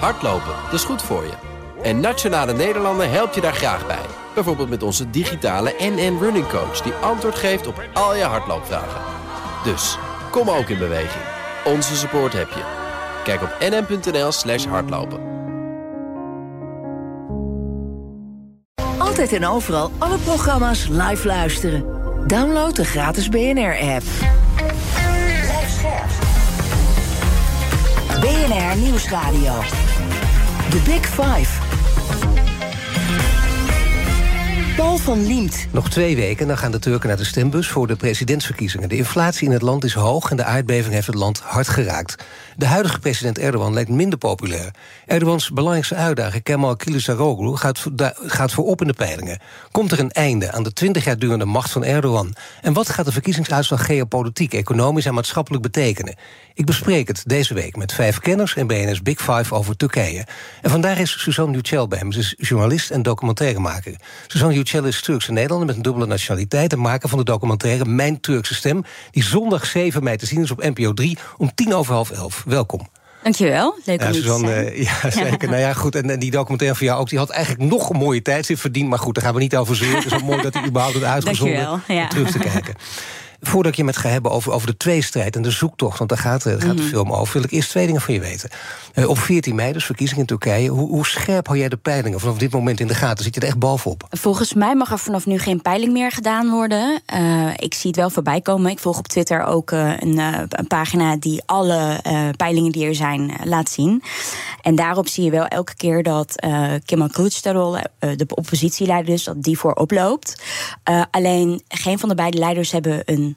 Hardlopen, dat is goed voor je. En Nationale Nederlanden helpt je daar graag bij. Bijvoorbeeld met onze digitale NN Running Coach... die antwoord geeft op al je hardloopvragen. Dus, kom ook in beweging. Onze support heb je. Kijk op nn.nl slash hardlopen. Altijd en overal alle programma's live luisteren. Download de gratis BNR-app. BNR Nieuwsradio. The Big Five. Paul van Liemt. Nog twee weken, dan gaan de Turken naar de stembus voor de presidentsverkiezingen. De inflatie in het land is hoog en de aardbeving heeft het land hard geraakt. De huidige president Erdogan lijkt minder populair. Erdogans belangrijkste uitdager, Kemal Kılıçdaroğlu, gaat, gaat voorop in de peilingen. Komt er een einde aan de 20 jaar durende macht van Erdogan? En wat gaat de verkiezingsuitslag geopolitiek, economisch en maatschappelijk betekenen? Ik bespreek het deze week met vijf kenners en BNS Big Five over Turkije. En vandaag is Suzanne Yücel bij hem. Ze is journalist en documentairemaker. Suzanne Yücel is Turkse Nederlander met een dubbele nationaliteit... en maker van de documentaire Mijn Turkse Stem... die zondag 7 mei te zien is op NPO 3 om tien over half elf. Welkom. Dankjewel, leuk om ja, Suzanne, te ja, zeker. nou ja, goed, en, en, die documentaire van jou ook... die had eigenlijk nog een mooie tijdstip verdiend... maar goed, daar gaan we niet over zeuren. Het is wel mooi dat hij überhaupt het uitgezonden ja. terug te kijken. Voordat ik je met ga hebben over, over de tweestrijd en de zoektocht... want daar gaat, daar gaat de Mhm. film over, wil ik eerst twee dingen van je weten. Uh, op 14 mei, dus verkiezingen in Turkije... Hoe, hoe scherp hou jij de peilingen vanaf dit moment in de gaten? Zit je er echt bovenop? Volgens mij mag er vanaf nu geen peiling meer gedaan worden. Uh, ik zie het wel voorbij komen. Ik volg op Twitter ook uh, een, een, pagina die alle peilingen die er zijn laat zien. En daarop zie je wel elke keer dat Kemal Kılıçdaroğlu, de oppositieleider dus, dat die voorop loopt. alleen geen van de beide leiders hebben een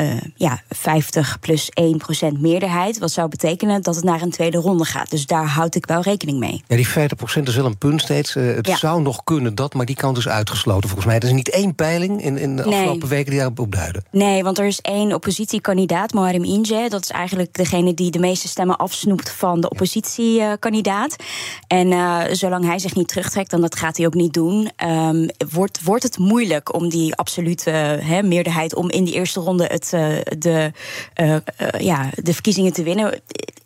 uh, ja, 50 plus 1 procent meerderheid. Wat zou betekenen dat het naar een tweede ronde gaat. Dus daar houd ik wel rekening mee. Ja, die 50 procent is wel een punt steeds. Uh, het ja. zou nog kunnen dat, maar die kant is uitgesloten volgens mij. Er is niet één peiling in, in de nee. afgelopen weken die daarop duiden. Nee, want er is één oppositiekandidaat, Muharrem Ince. Dat is eigenlijk degene die de meeste stemmen afsnoept van de oppositiekandidaat. En uh, zolang hij zich niet terugtrekt, dan dat gaat hij ook niet doen. Um, wordt, wordt het moeilijk om die absolute he, meerderheid om in die eerste ronde het uh, de, uh, uh, ja, de verkiezingen te winnen,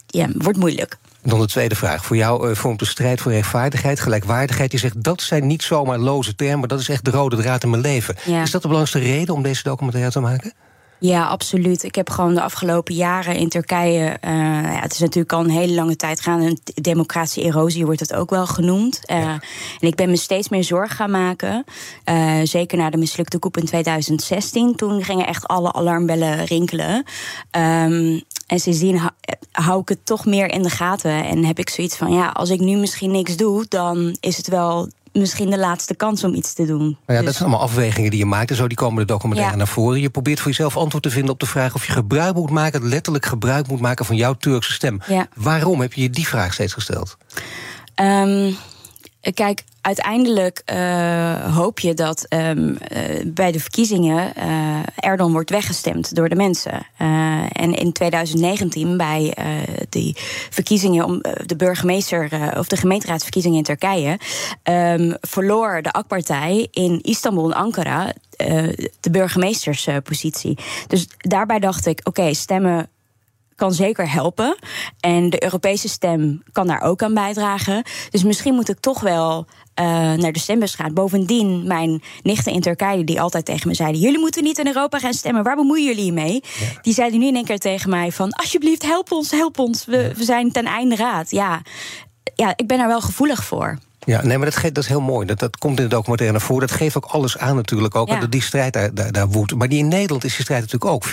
ja, wordt moeilijk. Dan de tweede vraag. Voor jou vormt de strijd voor rechtvaardigheid, gelijkwaardigheid. Je zegt dat zijn niet zomaar loze termen, dat is echt de rode draad in mijn leven. Ja. Is dat de belangrijkste reden om deze documentaire te maken? Ja, absoluut. Ik heb gewoon de afgelopen jaren in Turkije. Uh, ja, het is natuurlijk al een hele lange tijd gaan. Een democratische erosie wordt het ook wel genoemd. Uh, ja. En ik ben me steeds meer zorgen gaan maken. Uh, zeker na de mislukte coup in 2016. Toen gingen echt alle alarmbellen rinkelen. Um, en sindsdien hou ik het toch meer in de gaten. En heb ik zoiets van: ja, als ik nu misschien niks doe, dan is het wel misschien de laatste kans om iets te doen. Nou ja, dus. Dat zijn allemaal afwegingen die je maakt. En zo die komen de documentaire ja. naar voren. Je probeert voor jezelf antwoord te vinden op de vraag of je gebruik moet maken, letterlijk gebruik moet maken van jouw Turkse stem. Ja. Waarom heb je je die vraag steeds gesteld? Um, kijk, uiteindelijk uh, hoop je dat um, uh, bij de verkiezingen uh, Erdogan wordt weggestemd door de mensen. en in 2019 bij die verkiezingen om de burgemeester of de gemeenteraadsverkiezingen in Turkije um, verloor de AK-partij in Istanbul en Ankara de burgemeesterspositie. dus daarbij dacht ik, oké, stemmen kan zeker helpen. En de Europese stem kan daar ook aan bijdragen. Dus misschien moet ik toch wel uh, naar de stembus gaan. Bovendien, mijn nichten in Turkije, die altijd tegen me zeiden: Jullie moeten niet in Europa gaan stemmen. Waar bemoeien jullie je mee? Ja. Die zeiden nu in één keer tegen mij: van Alsjeblieft, help ons, help ons. We, we zijn ten einde raad. Ja. ja, ik ben er wel gevoelig voor. Ja, nee, maar dat, geeft, dat is heel mooi. Dat, dat komt in de documentaire naar voren. Dat geeft ook alles aan natuurlijk ook. Ja. Dat die strijd daar, daar, daar woedt. Maar die in Nederland is die strijd natuurlijk ook.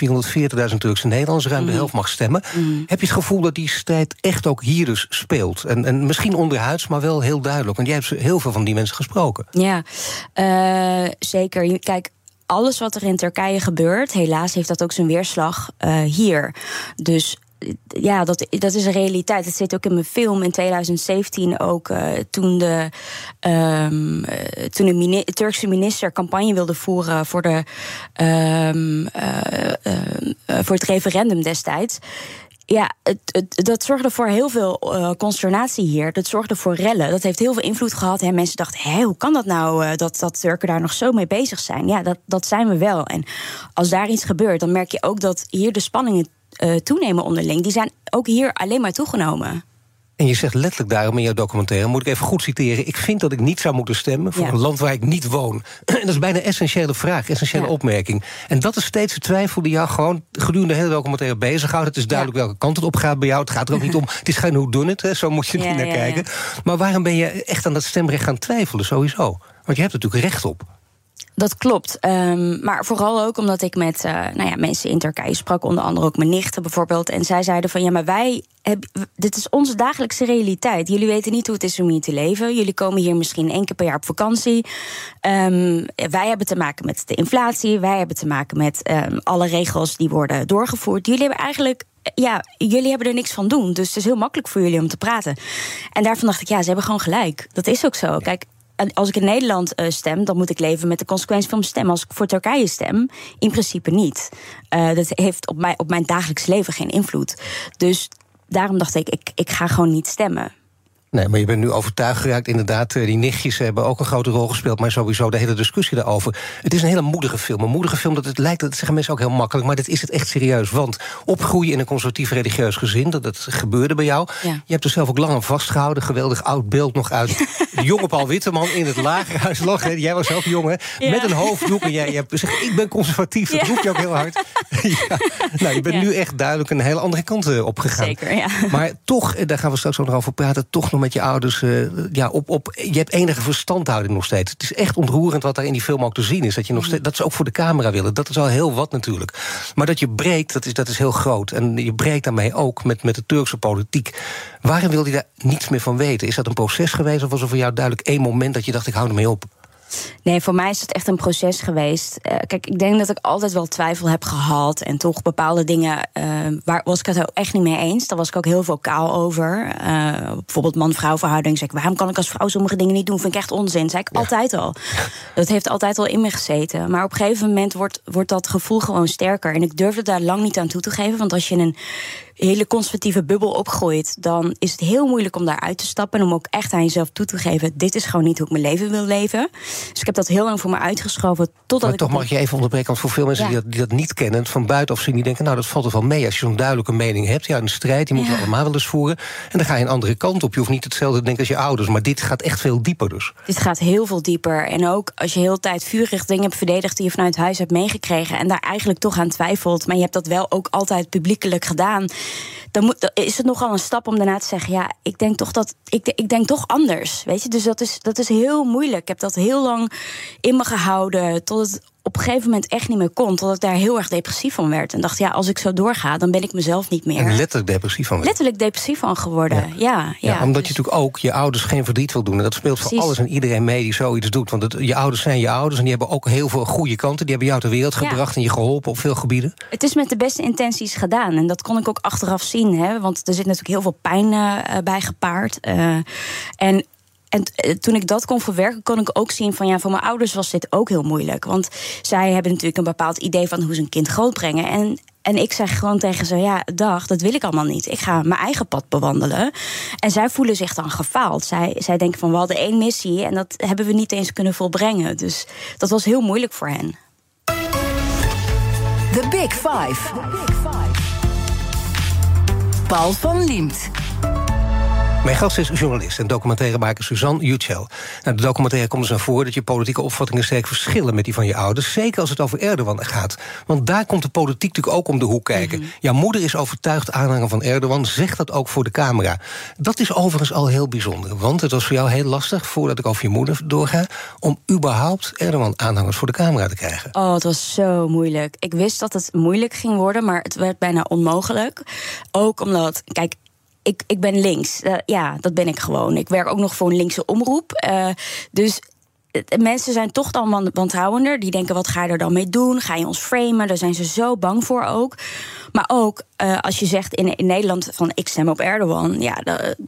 440.000 Turkse Nederlanders, ruim mm. de helft mag stemmen. Mm. Heb je het gevoel dat die strijd echt ook hier dus speelt? En, en misschien onderhuids, maar wel heel duidelijk. Want jij hebt heel veel van die mensen gesproken. Ja, uh, zeker. Kijk, alles wat er in Turkije gebeurt, helaas heeft dat ook zijn weerslag uh, hier. Dus ja, dat, dat is een realiteit. Het zit ook in mijn film in 2017 ook. Uh, toen de, um, uh, toen de mini Turkse minister campagne wilde voeren voor, de, um, uh, voor het referendum destijds. Ja, het, het, dat zorgde voor heel veel consternatie hier. Dat zorgde voor rellen. Dat heeft heel veel invloed gehad. En mensen dachten, hé, hoe kan dat nou dat, dat Turken daar nog zo mee bezig zijn? Ja, dat, dat zijn we wel. En als daar iets gebeurt, dan merk je ook dat hier de spanningen uh, toenemen onderling. Die zijn ook hier alleen maar toegenomen. En je zegt letterlijk daarom in jouw documentaire, moet ik even goed citeren. Ik vind dat ik niet zou moeten stemmen voor Ja. een land waar ik niet woon. en dat is bijna een essentiële vraag, essentiële Ja. opmerking. En dat is steeds de twijfel die jou gewoon gedurende de hele documentaire bezighoudt. Het is duidelijk welke kant het op gaat bij jou. Het gaat er ook niet om. Het is geen hoe doen het, hè, zo moet je er niet naar kijken. Maar waarom ben je echt aan dat stemrecht gaan twijfelen, sowieso? Want je hebt er natuurlijk recht op. Dat klopt. Ehm, maar vooral ook omdat ik met eh, nou ja, mensen in Turkije sprak, onder andere ook mijn nichten bijvoorbeeld. En zij zeiden van ja, maar wij, heb, dit is onze dagelijkse realiteit. Jullie weten niet hoe het is om hier te leven. Jullie komen hier misschien één keer per jaar op vakantie. Ehm, wij hebben te maken met de inflatie. Wij hebben te maken met ehm, alle regels die worden doorgevoerd. Jullie hebben eigenlijk ja, jullie hebben er niks van doen. Dus het is heel makkelijk voor jullie om te praten. En daarvan dacht ik, ja, ze hebben gewoon gelijk. Dat is ook zo. Kijk, als ik in Nederland eh, stem, dan moet ik leven met de consequentie van mijn stem. Als ik voor Turkije stem, in principe niet. Eh, dat heeft op, mij, op mijn dagelijks leven geen invloed. Dus daarom dacht ik, ik ga gewoon niet stemmen. Nee, maar je bent nu overtuigd geraakt. Inderdaad, eh, die nichtjes hebben ook een grote rol gespeeld. Maar sowieso de hele discussie daarover. Het is een hele moedige film. Een moedige film, dat het lijkt, dat zeggen mensen ook heel makkelijk. Maar dit is het echt serieus. Want opgroeien in een conservatief religieus gezin, dat, dat gebeurde bij jou. Ja. Je hebt er zelf ook lang aan vastgehouden. Geweldig oud beeld nog uit de jonge Paul Witteman in het lagerhuis. Lag, hè. Jij was ook jong, hè? Ja. Met een hoofddoek. En jij je hebt gezegd, ik ben conservatief. Dat roep je ook heel hard. ja. Nou, je bent nu echt duidelijk een hele andere kant eh, opgegaan. Zeker, ja. Maar toch, eh, daar gaan we straks ook nog over praten... toch nog met je ouders, eh, ja, op, op, je hebt enige verstandhouding nog steeds. Het is echt ontroerend wat daar in die film ook te zien is. Dat, je nog steeds, dat ze ook voor de camera willen. Dat is al heel wat natuurlijk. Maar dat je breekt, dat is, dat is heel groot. En je breekt daarmee ook met, met de Turkse politiek. Waarom wil je daar niets meer van weten? Is dat een proces geweest of was er voor jou duidelijk één moment... dat je dacht, ik hou ermee op? Nee, voor mij is het echt een proces geweest. Eh, kijk, ik denk dat ik altijd wel twijfel heb gehad. En toch bepaalde dingen, eh, waar was ik het ook echt niet mee eens. Daar was ik ook heel vocaal over. Eh, bijvoorbeeld man-vrouw verhouding. Zeg ik, waarom kan ik als vrouw sommige dingen niet doen? Vind ik echt onzin. Zei ik altijd al. Dat heeft altijd al in me gezeten. Maar op een gegeven moment wordt, wordt dat gevoel gewoon sterker. En ik durfde daar lang niet aan toe te geven. Want als je een hele conservatieve bubbel opgroeit, dan is het heel moeilijk om daaruit te stappen. En om ook echt aan jezelf toe te geven: dit is gewoon niet hoe ik mijn leven wil leven. Dus ik heb dat heel lang voor me uitgeschoven. Totdat Maar ik toch mag je even onderbreken, want voor veel mensen Ja. die, dat, die dat niet kennen... van buitenaf zien, die denken, nou, dat valt er wel mee... als je zo'n duidelijke mening hebt. Ja, een strijd, die moeten Ja. we allemaal wel eens voeren. En dan ga je een andere kant op. Je hoeft niet hetzelfde te denken als je ouders... maar dit gaat echt veel dieper dus. Dit gaat heel veel dieper. En ook als je heel tijd vurig dingen hebt verdedigd die je vanuit huis hebt meegekregen. en daar eigenlijk toch aan twijfelt. maar je hebt dat wel ook altijd publiekelijk gedaan. Dan, moet, is het nogal een stap om daarna te zeggen: ja, ik denk toch dat. Ik, ik denk toch anders. Weet je, dus dat is, dat is heel moeilijk. Ik heb dat heel lang in me gehouden. tot het op een gegeven moment echt niet meer kon. Tot ik daar heel erg depressief van werd. En dacht: ja, als ik zo doorga, dan ben ik mezelf niet meer. En letterlijk depressief van werd. Letterlijk depressief van geworden. Ja, ja, Ja, omdat je dus- natuurlijk ook je ouders geen verdriet wil doen. En dat speelt voor alles en iedereen mee die zoiets doet. Want het, je ouders zijn je ouders en die hebben ook heel veel goede kanten. Die hebben jou ter wereld gebracht en je geholpen op veel gebieden. Het is met de beste intenties gedaan. En dat kon ik ook achteraf zien. Hè? Want er zit natuurlijk heel veel pijn eh, bij gepaard. Eh, en en eh, toen ik dat kon verwerken, kon ik ook zien van ja, voor mijn ouders was dit ook heel moeilijk. Want zij hebben natuurlijk een bepaald idee van hoe ze een kind grootbrengen. En, en ik zeg gewoon tegen ze: ja, dag, dat wil ik allemaal niet. Ik ga mijn eigen pad bewandelen. En zij voelen zich dan gefaald. Zij, zij denken van we hadden één missie en dat hebben we niet eens kunnen volbrengen. Dus dat was heel moeilijk voor hen. The Big Five. Paul van Liemt. Mijn gast is journalist en documentairemaker Suzanne Yücel. Nou, de documentaire komt dus naar voren dat je politieke opvattingen sterk verschillen met die van je ouders. Zeker als het over Erdogan gaat. Want daar komt de politiek natuurlijk ook om de hoek kijken. Jouw moeder is overtuigd aanhanger van Erdogan, zegt dat ook voor de camera. Dat is overigens al heel bijzonder. Want het was voor jou heel lastig, voordat ik over je moeder doorga, om überhaupt Erdogan-aanhangers voor de camera te krijgen. Oh, het was zo moeilijk. Ik wist dat het moeilijk ging worden, maar het werd bijna onmogelijk. Ook omdat, kijk. Ik, ik ben links. Eh, ja, dat ben ik gewoon. Ik werk ook nog voor een linkse omroep. Eh, dus mensen zijn toch dan wan- wantrouwender. Die denken, wat ga je er dan mee doen? Ga je ons framen? Daar zijn ze zo bang voor ook. Maar ook eh, als je zegt in, in Nederland van ik stem op Erdogan... ja,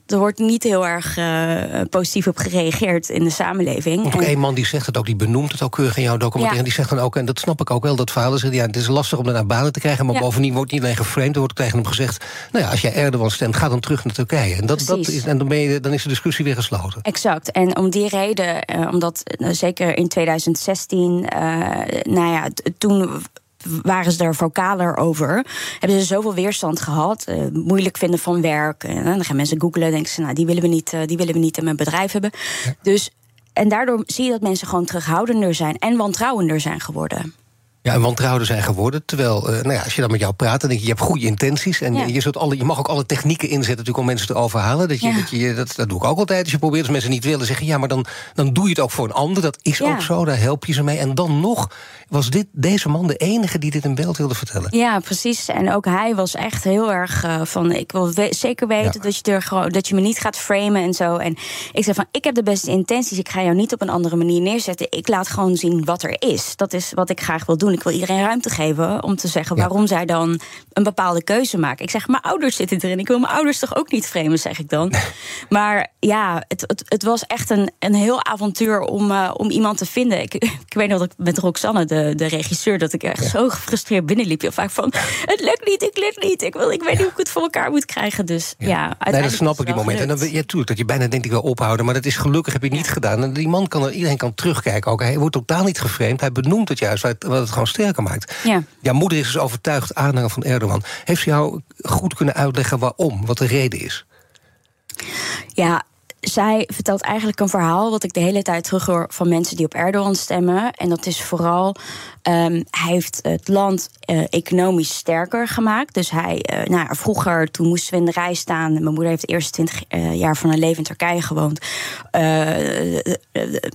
er wordt niet heel erg eh, positief op gereageerd in de samenleving. Want ook En- één man die zegt het ook, die benoemt het ook keurig in jouw documentaire. Ja. En die zegt dan ook, en dat snap ik ook wel, dat vader zegt... ja, het is lastig om er naar banen te krijgen... maar Ja. bovendien wordt niet alleen geframed... er wordt tegen hem gezegd, nou ja, als jij Erdogan stemt... ga dan terug naar Turkije. En, dat, dat is, en dan, ben je, dan is de discussie weer gesloten. Exact. En om die reden, eh, omdat zeker in 2016, eh, nou ja, toen waren ze er vocaler over. Hebben ze zoveel weerstand gehad. Uh, moeilijk vinden van werk. En dan gaan mensen googlen. Denken ze, nou, die willen we niet, uh, die willen we niet in mijn bedrijf hebben. Dus, en daardoor zie je dat mensen gewoon terughoudender zijn en wantrouwender zijn geworden. Ja, en wantrouwden zijn geworden. Terwijl, uh, nou ja, als je dan met jou praat, dan denk je, je hebt goede intenties. En ja. je, zult alle, je mag ook alle technieken inzetten natuurlijk om mensen te overhalen. Dat, je, ja. dat, je, dat, dat doe ik ook altijd. Als je probeert, als mensen niet willen, zeggen ja, maar dan, dan doe je het ook voor een ander. Dat is ook zo, daar help je ze mee. En dan nog was dit, deze man de enige die dit in beeld wilde vertellen. Ja, precies. En ook hij was echt heel erg uh, van, ik wil we zeker weten dat, je er gewoon, dat je me niet gaat framen en zo. En ik zei van, ik heb de beste intenties. Ik ga jou niet op een andere manier neerzetten. Ik laat gewoon zien wat er is. Dat is wat ik graag wil doen. Ik wil iedereen ruimte geven om te zeggen waarom ja. zij dan een bepaalde keuze maken. Ik zeg, mijn ouders zitten erin. Ik wil mijn ouders toch ook niet framen, zeg ik dan. maar ja, het, het, het, was echt een, een heel avontuur om, uh, om iemand te vinden. Ik, ik weet nog dat ik met Roxanne, de, de regisseur, dat ik echt ja. zo gefrustreerd binnenliep. Heel vaak van, het lukt niet, ik lukt niet. Ik, wil, ik weet niet hoe ik het voor elkaar moet krijgen. Dus ja, nee, dat snap ik die moment. En dan, ja, natuurlijk, dat je bijna denkt, ik wil ophouden. Maar dat is gelukkig, heb je niet gedaan. En die man kan er, iedereen kan terugkijken. Ook. Hij wordt totaal niet geframed. Hij benoemt het juist, wat het gewoon sterker maakt. Ja. Jouw moeder is dus overtuigd aanhanger van Erdogan. Heeft ze jou goed kunnen uitleggen waarom? Wat de reden is? Ja, zij vertelt eigenlijk een verhaal wat ik de hele tijd terughoor van mensen die op Erdogan stemmen. En dat is vooral Um, hij heeft het land uh, economisch sterker gemaakt. Dus hij, uh, nou, vroeger, toen moesten we in de rij staan. Mijn moeder heeft de eerste twintig uh, jaar van haar leven in Turkije gewoond.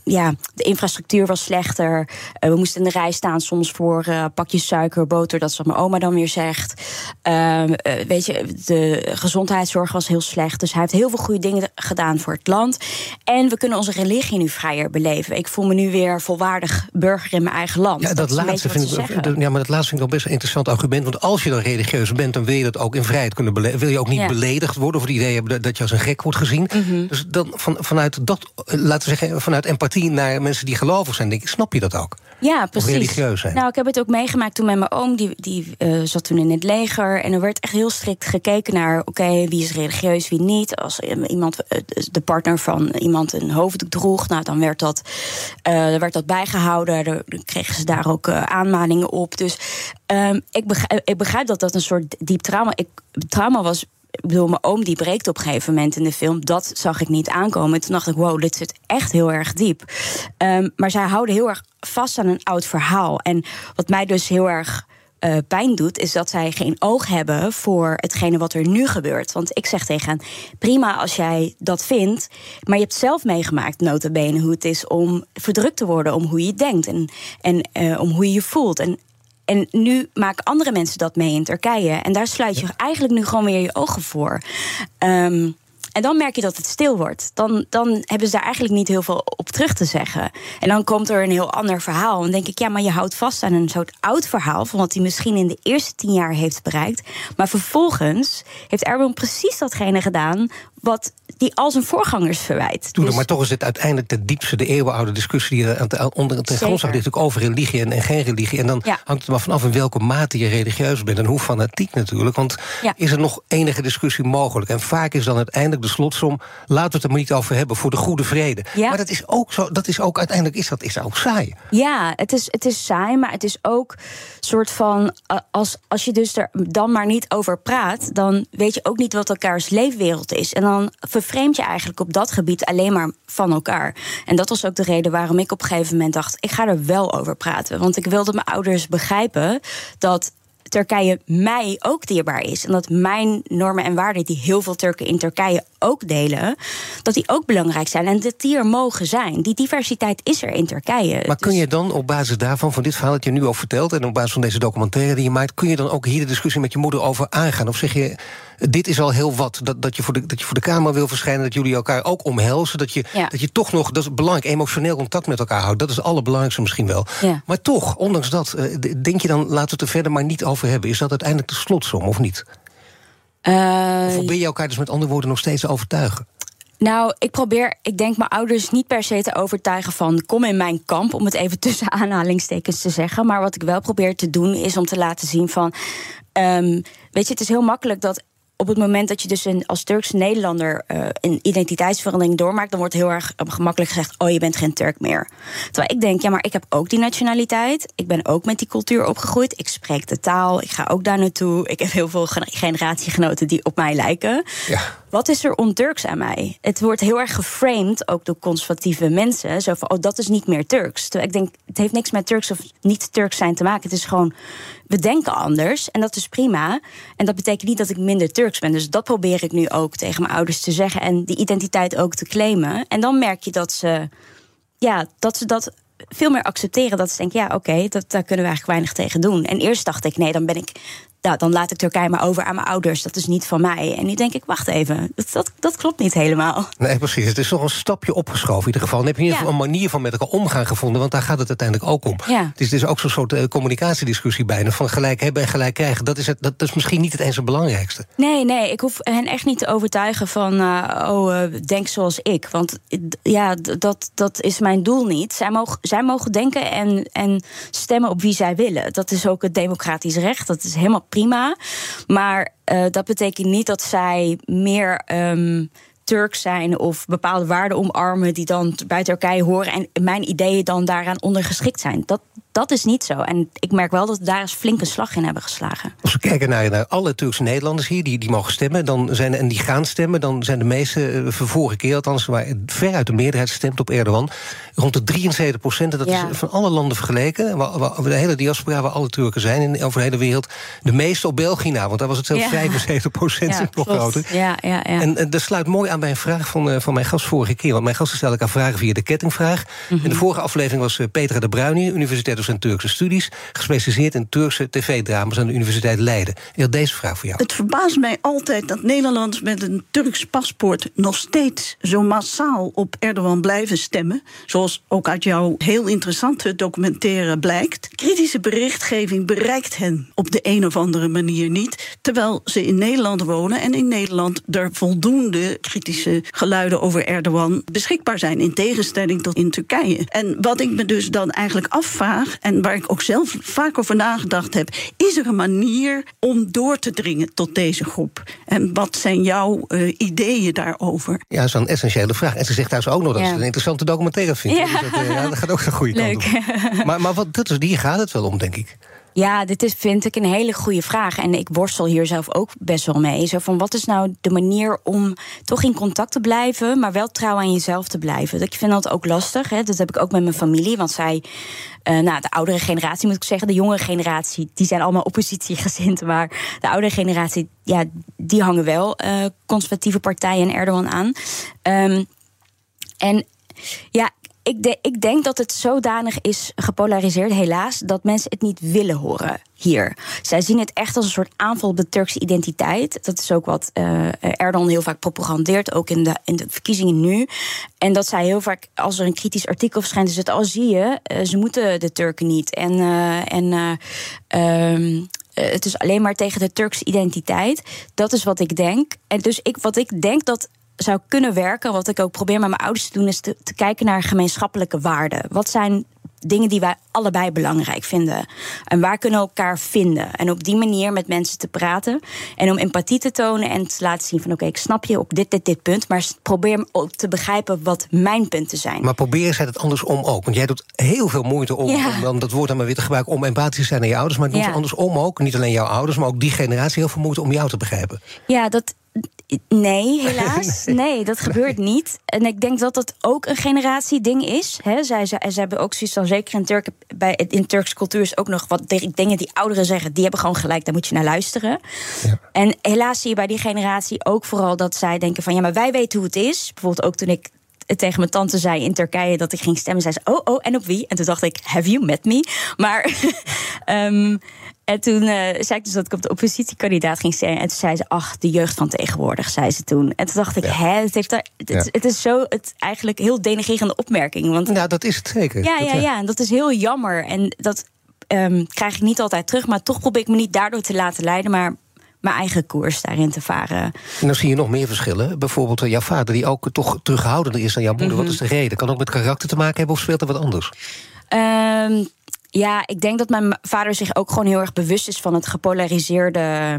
ja, de infrastructuur was slechter. we moesten in de rij staan soms voor pakjes suiker, boter. Dat is wat mijn oma dan weer zegt. Ehm, weet je, de gezondheidszorg was heel slecht. Dus hij heeft heel veel goede dingen gedaan voor het land. En we kunnen onze religie nu vrijer beleven. Ik voel me nu weer volwaardig burger in mijn eigen land. Ja, dat laatste vind ik, ja, maar dat laatste vind ik wel best een interessant argument. Want als je dan religieus bent, dan wil je dat ook in vrijheid kunnen beleven. Wil je ook niet ja. beledigd worden of het idee hebben dat je als een gek wordt gezien. Mm -hmm. Dus dan van, vanuit dat, laten we zeggen, vanuit empathie naar mensen die gelovig zijn, denk ik, snap je dat ook? Ja, precies. Of religieus zijn. Nou, ik heb het ook meegemaakt toen met mijn oom, die, die uh, zat toen in het leger. En er werd echt heel strikt gekeken naar, oké, okay, wie is religieus, wie niet. Als iemand, de partner van iemand een hoofddoek droeg, nou, dan werd dat, uh, werd dat bijgehouden. Dan kregen ze daar ook uh, aanmaningen op. Dus um, ik, begrijp, ik begrijp dat dat een soort diep trauma... Ik, trauma was ik bedoel, mijn oom die breekt op een gegeven moment in de film. Dat zag ik niet aankomen. En toen dacht ik, wow, dit zit echt heel erg diep. Um, maar zij houden heel erg vast aan een oud verhaal. En wat mij dus heel erg uh, pijn doet, is dat zij geen oog hebben voor hetgene wat er nu gebeurt. Want ik zeg tegen hen: prima als jij dat vindt, maar je hebt zelf meegemaakt, nota bene, hoe het is om verdrukt te worden, om hoe je denkt en, en uh, om hoe je je voelt. En, en nu maken andere mensen dat mee in Turkije. En daar sluit je eigenlijk nu gewoon weer je ogen voor. Um, en dan merk je dat het stil wordt. Dan, dan hebben ze daar eigenlijk niet heel veel op terug te zeggen. En dan komt er een heel ander verhaal. En dan denk ik, ja, maar je houdt vast aan een soort oud verhaal... van wat hij misschien in de eerste tien jaar heeft bereikt. Maar vervolgens heeft Erdogan precies datgene gedaan... wat die al zijn voorgangers verwijt. Toen, dus... Maar toch is het uiteindelijk de diepste, de eeuwenoude discussie... die er onder ten grondslag ligt over religie en, en, geen religie. En dan ja. hangt het maar vanaf in welke mate je religieus bent... en hoe fanatiek natuurlijk. Want ja. is er nog enige discussie mogelijk? En vaak is dan uiteindelijk de slotsom... laten we het er maar niet over hebben, voor de goede vrede. Ja. Maar dat is ook zo, dat is ook uiteindelijk is dat, is dat ook saai. Ja, het is, het is saai, maar het is ook soort van... als, als je dus er dan maar niet over praat... dan weet je ook niet wat elkaars leefwereld is. En dan vervreemd je eigenlijk op dat gebied alleen maar van elkaar. En dat was ook de reden waarom ik op een gegeven moment dacht... ik ga er wel over praten. Want ik wilde mijn ouders begrijpen dat Turkije mij ook dierbaar is. En dat mijn normen en waarden, die heel veel Turken in Turkije ook delen, dat die ook belangrijk zijn en dat die er mogen zijn. Die diversiteit is er in Turkije. Maar kun je dan op basis daarvan, van dit verhaal dat je nu al vertelt, en op basis van deze documentaire die je maakt, kun je dan ook hier de discussie met je moeder over aangaan? Of zeg je, dit is al heel wat, dat, dat, je, voor de, dat je voor de Kamer wil verschijnen, dat jullie elkaar ook omhelzen, dat je, ja. dat je toch nog, dat is belangrijk, emotioneel contact met elkaar houdt. Dat is het allerbelangrijkste misschien wel. Ja. Maar toch, ondanks dat, denk je dan, laten we het er verder maar niet over hebben. Is dat uiteindelijk de slotsom, of niet? Uh, of probeer je elkaar dus met andere woorden nog steeds te overtuigen? Nou, ik probeer, ik denk mijn ouders niet per se te overtuigen van kom in mijn kamp, om het even tussen aanhalingstekens te zeggen. Maar wat ik wel probeer te doen is om te laten zien van, um, weet je, het is heel makkelijk dat op het moment dat je dus een, als Turkse Nederlander uh, een identiteitsverandering doormaakt, dan wordt heel erg gemakkelijk gezegd: Oh, je bent geen Turk meer. Terwijl ik denk, ja, maar ik heb ook die nationaliteit. Ik ben ook met die cultuur opgegroeid. Ik spreek de taal. Ik ga ook daar naartoe. Ik heb heel veel generatiegenoten die op mij lijken. Ja. Wat is er on-Turks aan mij? Het wordt heel erg geframed, ook door conservatieve mensen. Zo van, oh, dat is niet meer Turks. Ik denk, het heeft niks met Turks of niet Turks zijn te maken. Het is gewoon, we denken anders en dat is prima. En dat betekent niet dat ik minder Turks ben. Dus dat probeer ik nu ook tegen mijn ouders te zeggen. En die identiteit ook te claimen. En dan merk je dat ze, ja, dat ze dat veel meer accepteren. Dat ze denken, ja, oké, daar kunnen we eigenlijk weinig tegen doen. En eerst dacht ik, nee, dan ben ik nou, dan laat ik Turkije maar over aan mijn ouders. Dat is niet van mij. En nu denk ik, wacht even, dat, dat, dat klopt niet helemaal. Nee, precies. Het is toch een stapje opgeschoven in ieder geval. Dan heb je in ieder geval een manier van met elkaar omgaan gevonden... want daar gaat het uiteindelijk ook om. Ja. Het is dus ook zo'n soort uh, communicatiediscussie bijna... van gelijk hebben en gelijk krijgen. Dat is, het, dat, is misschien niet het eens het belangrijkste. Nee, nee, ik hoef hen echt niet te overtuigen van... Uh, oh, uh, denk zoals ik. Want ja, dat, dat is mijn doel niet. Zij mogen, zij mogen denken en, en stemmen op wie zij willen. Dat is ook het democratisch recht. Dat is helemaal prima. Maar uh, dat betekent niet dat zij meer um, Turk zijn of bepaalde waarden omarmen die dan bij Turkije horen en mijn ideeën dan daaraan ondergeschikt zijn. Dat, dat is niet zo. En ik merk wel dat we daar eens flink een slag in hebben geslagen. Als we kijken naar, naar alle Turkse Nederlanders hier die, die mogen stemmen dan zijn, en die gaan stemmen, dan zijn de meeste, uh, vorige keer althans, waar veruit de meerderheid stemt op Erdogan, rond de 73 procent. Dat is van alle landen vergeleken. Waar, waar, de hele diaspora waar alle Turken zijn in, over de hele wereld. De meeste op België na, want daar was het zelfs 75 procent nog groter. Ja, ja, ja. En, en, dat sluit mooi aan bij een vraag van, uh, van mijn gast vorige keer. Want mijn gasten stelde elkaar vragen via de kettingvraag. Mm -hmm. In de vorige aflevering was uh, Petra de Bruin hier, Universiteit docent Turkse Studies, gespecialiseerd in Turkse tv-dramas aan de Universiteit Leiden. Ik had deze vraag voor jou. Het verbaast mij altijd dat Nederlanders met een Turks paspoort nog steeds zo massaal op Erdogan blijven stemmen. Zoals ook uit jouw heel interessante documentaire blijkt. Kritische berichtgeving bereikt hen op de een of andere manier niet. Terwijl ze in Nederland wonen en in Nederland er voldoende geluiden over Erdogan beschikbaar zijn. In tegenstelling tot in Turkije. En wat ik me dus dan eigenlijk afvraag, en waar ik ook zelf vaak over nagedacht heb, is er een manier om door te dringen tot deze groep? En wat zijn jouw uh, ideeën daarover? Ja, dat is een essentiële vraag. En ze zegt daar ook nog dat ja. ze een interessante documentaire vindt. Ja. Dus dat, uh, ja, dat gaat ook een goede kant op. Maar, maar wat, dat is, hier gaat het wel om, denk ik. Ja, dit is, vind ik een hele goede vraag. En ik worstel hier zelf ook best wel mee. Zo van, wat is nou de manier om toch in contact te blijven... maar wel trouw aan jezelf te blijven? Ik vind dat ook lastig. Hè? Dat heb ik ook met mijn familie. Want zij, uh, nou, de oudere generatie moet ik zeggen... de jongere generatie, die zijn allemaal oppositiegezind... maar de oudere generatie, ja, die hangen wel uh, conservatieve partijen en Erdogan aan. Um, en ja, ik, ik, denk dat het zodanig is gepolariseerd, helaas, dat mensen het niet willen horen hier. Zij zien het echt als een soort aanval op de Turkse identiteit. Dat is ook wat uh, Erdogan heel vaak propagandeert, ook in de, in de verkiezingen nu. En dat zij heel vaak, als er een kritisch artikel verschijnt, is het al zie je, uh, ze moeten de Turken niet. En, uh, en um, het is alleen maar tegen de Turkse identiteit. Dat is wat ik denk. En dus ik, wat ik denk dat zou kunnen werken, wat ik ook probeer met mijn ouders te doen, is te, te kijken naar gemeenschappelijke waarden. Wat zijn dingen die wij allebei belangrijk vinden. En waar kunnen we elkaar vinden? En op die manier met mensen te praten. En om empathie te tonen en te laten zien van... oké, okay, ik snap je op dit, dit, dit punt... maar probeer ook te begrijpen wat mijn punten zijn. Maar probeer zij het andersom ook. Want jij doet heel veel moeite om, ja. om dan dat woord dan maar weer te gebruiken... om empathisch te zijn naar je ouders. Maar doe ja. andersom ook. Niet alleen jouw ouders, maar ook die generatie... heel veel moeite om jou te begrijpen. Ja, dat, Nee, helaas. nee. nee. dat gebeurt niet. En ik denk dat dat ook een generatieding is. He, zij, zij, zij, hebben ook zoiets van, zeker in, Turk, bij, in Turkse cultuur is ook nog wat dingen die ouderen zeggen, die hebben gewoon gelijk, daar moet je naar luisteren. Ja. En helaas zie je bij die generatie ook vooral dat zij denken van, ja, maar wij weten hoe het is. Bijvoorbeeld ook toen ik tegen mijn tante zei in Turkije dat ik ging stemmen, zei ze, oh, oh, en op wie? En toen dacht ik, have you met me? Maar um, En toen uh, zei ik dus dat ik op de oppositiekandidaat ging stemmen. En toen zei ze, ach, de jeugd van tegenwoordig, zei ze toen. En toen dacht ik, ja. hè, het, heeft daar, het, ja. het, is zo het eigenlijk heel denigrerende opmerking. Want, ja, dat is het zeker. Ja, dat, ja, ja, en dat is heel jammer. En dat um, krijg ik niet altijd terug. Maar toch probeer ik me niet daardoor te laten leiden. Maar mijn eigen koers daarin te varen. En dan zie je nog meer verschillen. Bijvoorbeeld jouw vader, die ook toch terughoudender is dan jouw moeder. Mm -hmm. Wat is de reden? Kan ook met karakter te maken hebben of speelt er wat anders? Um, ja, ik denk dat mijn vader zich ook gewoon heel erg bewust is van het gepolariseerde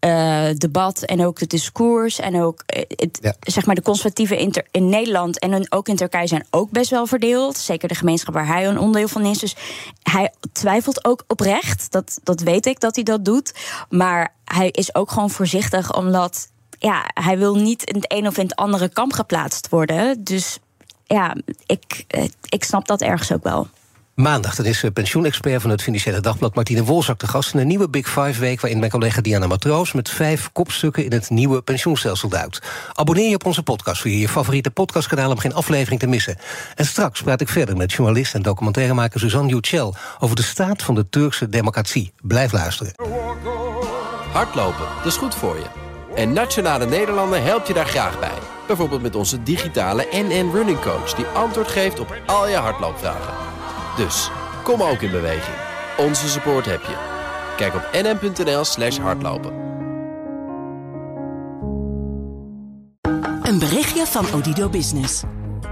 uh, debat en ook het discours en ook het, zeg maar de conservatieven in, in Nederland en ook in Turkije zijn ook best wel verdeeld. Zeker de gemeenschap waar hij een onderdeel van is. Dus hij twijfelt ook oprecht. Dat, dat weet ik dat hij dat doet. Maar hij is ook gewoon voorzichtig omdat ja, hij wil niet in het een of in het andere kamp geplaatst worden. Dus ja, ik, ik snap dat ergens ook wel. Maandag dan is pensioenexpert van het Financiële Dagblad Martine Wolzak de gast in een nieuwe Big Five week waarin mijn collega Diana Matroos met vijf kopstukken in het nieuwe pensioenstelsel duikt. Abonneer je op onze podcast via je favoriete podcastkanaal om geen aflevering te missen. En straks praat ik verder met journalist en documentairemaker Suzanne Yücel over de staat van de Turkse democratie. Blijf luisteren. Hardlopen, dat is goed voor je. En Nationale Nederlanden helpt je daar graag bij. Bijvoorbeeld met onze digitale NN Running Coach die antwoord geeft op al je hardloopvragen. Dus, kom ook in beweging. Onze support heb je. Kijk op nm.nl slash hardlopen. Een berichtje van Odido Business.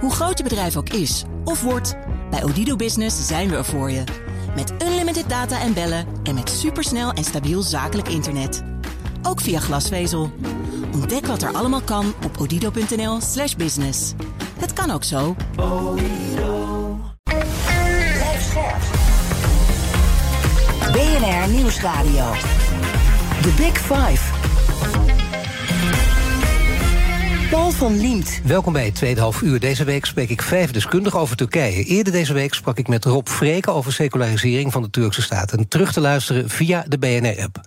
Hoe groot je bedrijf ook is of wordt, bij Odido Business zijn we er voor je. Met unlimited data en bellen en met supersnel en stabiel zakelijk internet. Ook via glasvezel. Ontdek wat er allemaal kan op odido.nl slash business. Het kan ook zo. BNR Nieuwsradio. The Big Five. Paul van Liemt. Welkom bij het tweede half uur. Deze week spreek ik vijf deskundigen over Turkije. Eerder deze week sprak ik met Rob Vreken over secularisering van de Turkse staat. En terug te luisteren via de BNR-app.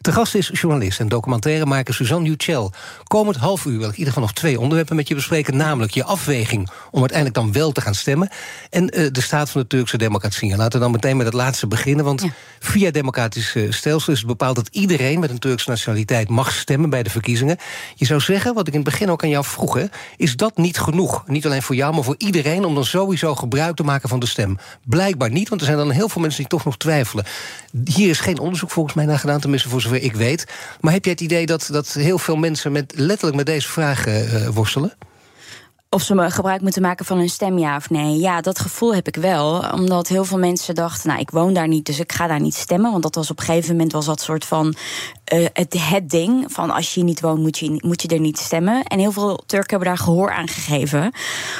De gast is journalist en documentairemaker Suzanne Yücel. Komend half uur wil ik in ieder geval nog twee onderwerpen met je bespreken. Namelijk je afweging om uiteindelijk dan wel te gaan stemmen. En uh, de staat van de Turkse democratie. En laten we dan meteen met het laatste beginnen. Want ja. via democratisch uh, stelsel is het bepaald dat iedereen met een Turkse nationaliteit mag stemmen bij de verkiezingen. Je zou zeggen, wat ik in het begin ook aan jou vroeg, hè, is dat niet genoeg? Niet alleen voor jou, maar voor iedereen om dan sowieso gebruik te maken van de stem. Blijkbaar niet, want er zijn dan heel veel mensen die toch nog twijfelen. Hier is geen onderzoek volgens mij naar gedaan, tenminste voor ik weet. Maar heb jij het idee dat, dat heel veel mensen met, letterlijk met deze vragen uh, worstelen? Of ze gebruik moeten maken van hun stem, ja of nee. Ja, dat gevoel heb ik wel. Omdat heel veel mensen dachten, nou, ik woon daar niet, dus ik ga daar niet stemmen. Want dat was op een gegeven moment was dat soort van uh, het, ding. Van als je niet woont, moet je, moet je er niet stemmen. En heel veel Turken hebben daar gehoor aan gegeven.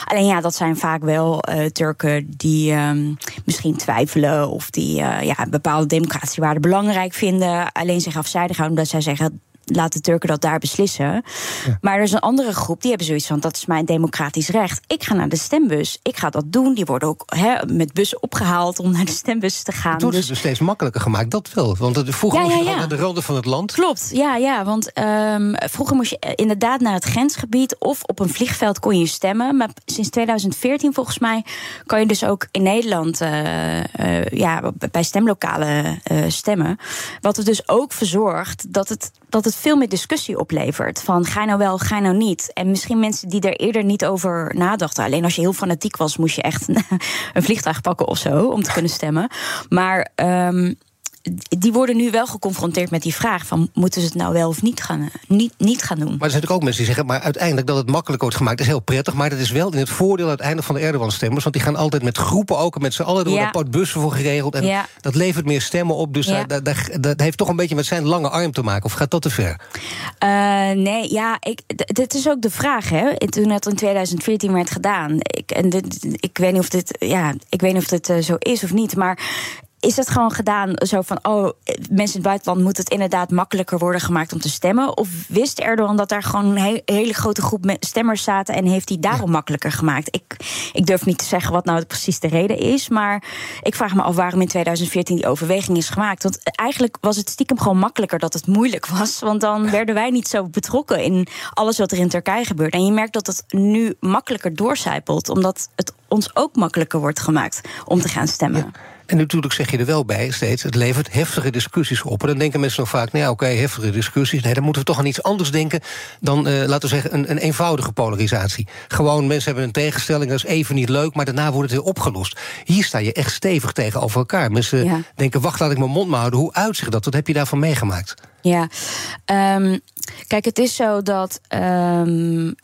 Alleen ja, dat zijn vaak wel uh, Turken die um, misschien twijfelen. Of die uh, ja, bepaalde democratische waarden belangrijk vinden. Alleen zich afzijdig houden omdat zij zeggen laat de Turken dat daar beslissen. Maar er is een andere groep die hebben zoiets van: dat is mijn democratisch recht. Ik ga naar de stembus. Ik ga dat doen. Die worden ook he, met bussen opgehaald om naar de stembus te gaan. Het dus... het steeds makkelijker gemaakt, dat wel. Want het, vroeger ja, moest je naar de randen van het land. Klopt, ja, ja. Want um, vroeger moest je inderdaad naar het grensgebied of op een vliegveld kon je stemmen. Maar sinds 2014 volgens mij kan je dus ook in Nederland uh, uh, ja, bij stemlokalen uh, stemmen. Wat er dus ook verzorgt dat het, dat het veel meer discussie oplevert. Van ga nou wel, ga nou niet. En misschien mensen die er eerder niet over nadachten. Alleen als je heel fanatiek was, moest je echt een vliegtuig pakken of zo om te kunnen stemmen. Maar um, die worden nu wel geconfronteerd met die vraag: van moeten ze het nou wel of niet gaan, niet, niet gaan doen? Maar er zijn natuurlijk ook mensen die zeggen: maar uiteindelijk dat het makkelijk wordt gemaakt, is heel prettig. Maar dat is wel in het voordeel uiteindelijk van de Erdogan-stemmers. Want die gaan altijd met groepen ook met z'n allen door ja. apart bussen voor geregeld. En ja. dat levert meer stemmen op. Dus ja. dat, dat, dat, heeft toch een beetje met zijn lange arm te maken. Of gaat dat te ver? Uh, nee, ja, ik, dit is ook de vraag. Hè? Toen het in 2014 werd gedaan. Ik, en dit, ik weet niet of dit, ja, ik weet niet of dit uh, zo is of niet. Maar is het gewoon gedaan zo van, oh, mensen in het buitenland moet het inderdaad makkelijker worden gemaakt om te stemmen? Of wist Erdogan dat daar gewoon een hele grote groep stemmers zaten en heeft hij daarom makkelijker gemaakt? Ik, ik durf niet te zeggen wat nou precies de reden is, maar ik vraag me af waarom in 2014 die overweging is gemaakt. Want eigenlijk was het stiekem gewoon makkelijker dat het moeilijk was, want dan werden wij niet zo betrokken in alles wat er in Turkije gebeurt. En je merkt dat het nu makkelijker doorcijpelt, omdat het ons ook makkelijker wordt gemaakt om te gaan stemmen. En natuurlijk zeg je er wel bij steeds, het levert heftige discussies op. En dan denken mensen nog vaak, nou ja, oké, okay, heftige discussies. Nee, dan moeten we toch aan iets anders denken dan, uh, laten we zeggen, een, een, eenvoudige polarisatie. Gewoon, mensen hebben een tegenstelling, dat is even niet leuk, maar daarna wordt het weer opgelost. Hier sta je echt stevig tegenover elkaar. Mensen ja. denken, wacht, laat ik mijn mond maar houden. Hoe uitzicht dat? Wat heb je daarvan meegemaakt? Ja, um, kijk, het is zo dat, um, uh,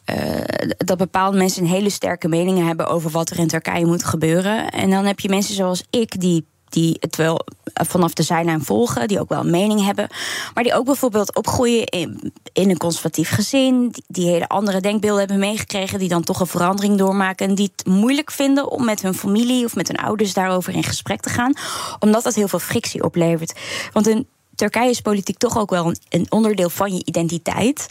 dat bepaalde mensen een hele sterke meningen hebben over wat er in Turkije moet gebeuren. En dan heb je mensen zoals ik die die het wel vanaf de zijlijn volgen, die ook wel een mening hebben, maar die ook bijvoorbeeld opgroeien in, in een conservatief gezin, die, hele andere denkbeelden hebben meegekregen, die dan toch een verandering doormaken en die het moeilijk vinden om met hun familie of met hun ouders daarover in gesprek te gaan, omdat dat heel veel frictie oplevert. Want in Turkije is politiek toch ook wel een, onderdeel van je identiteit.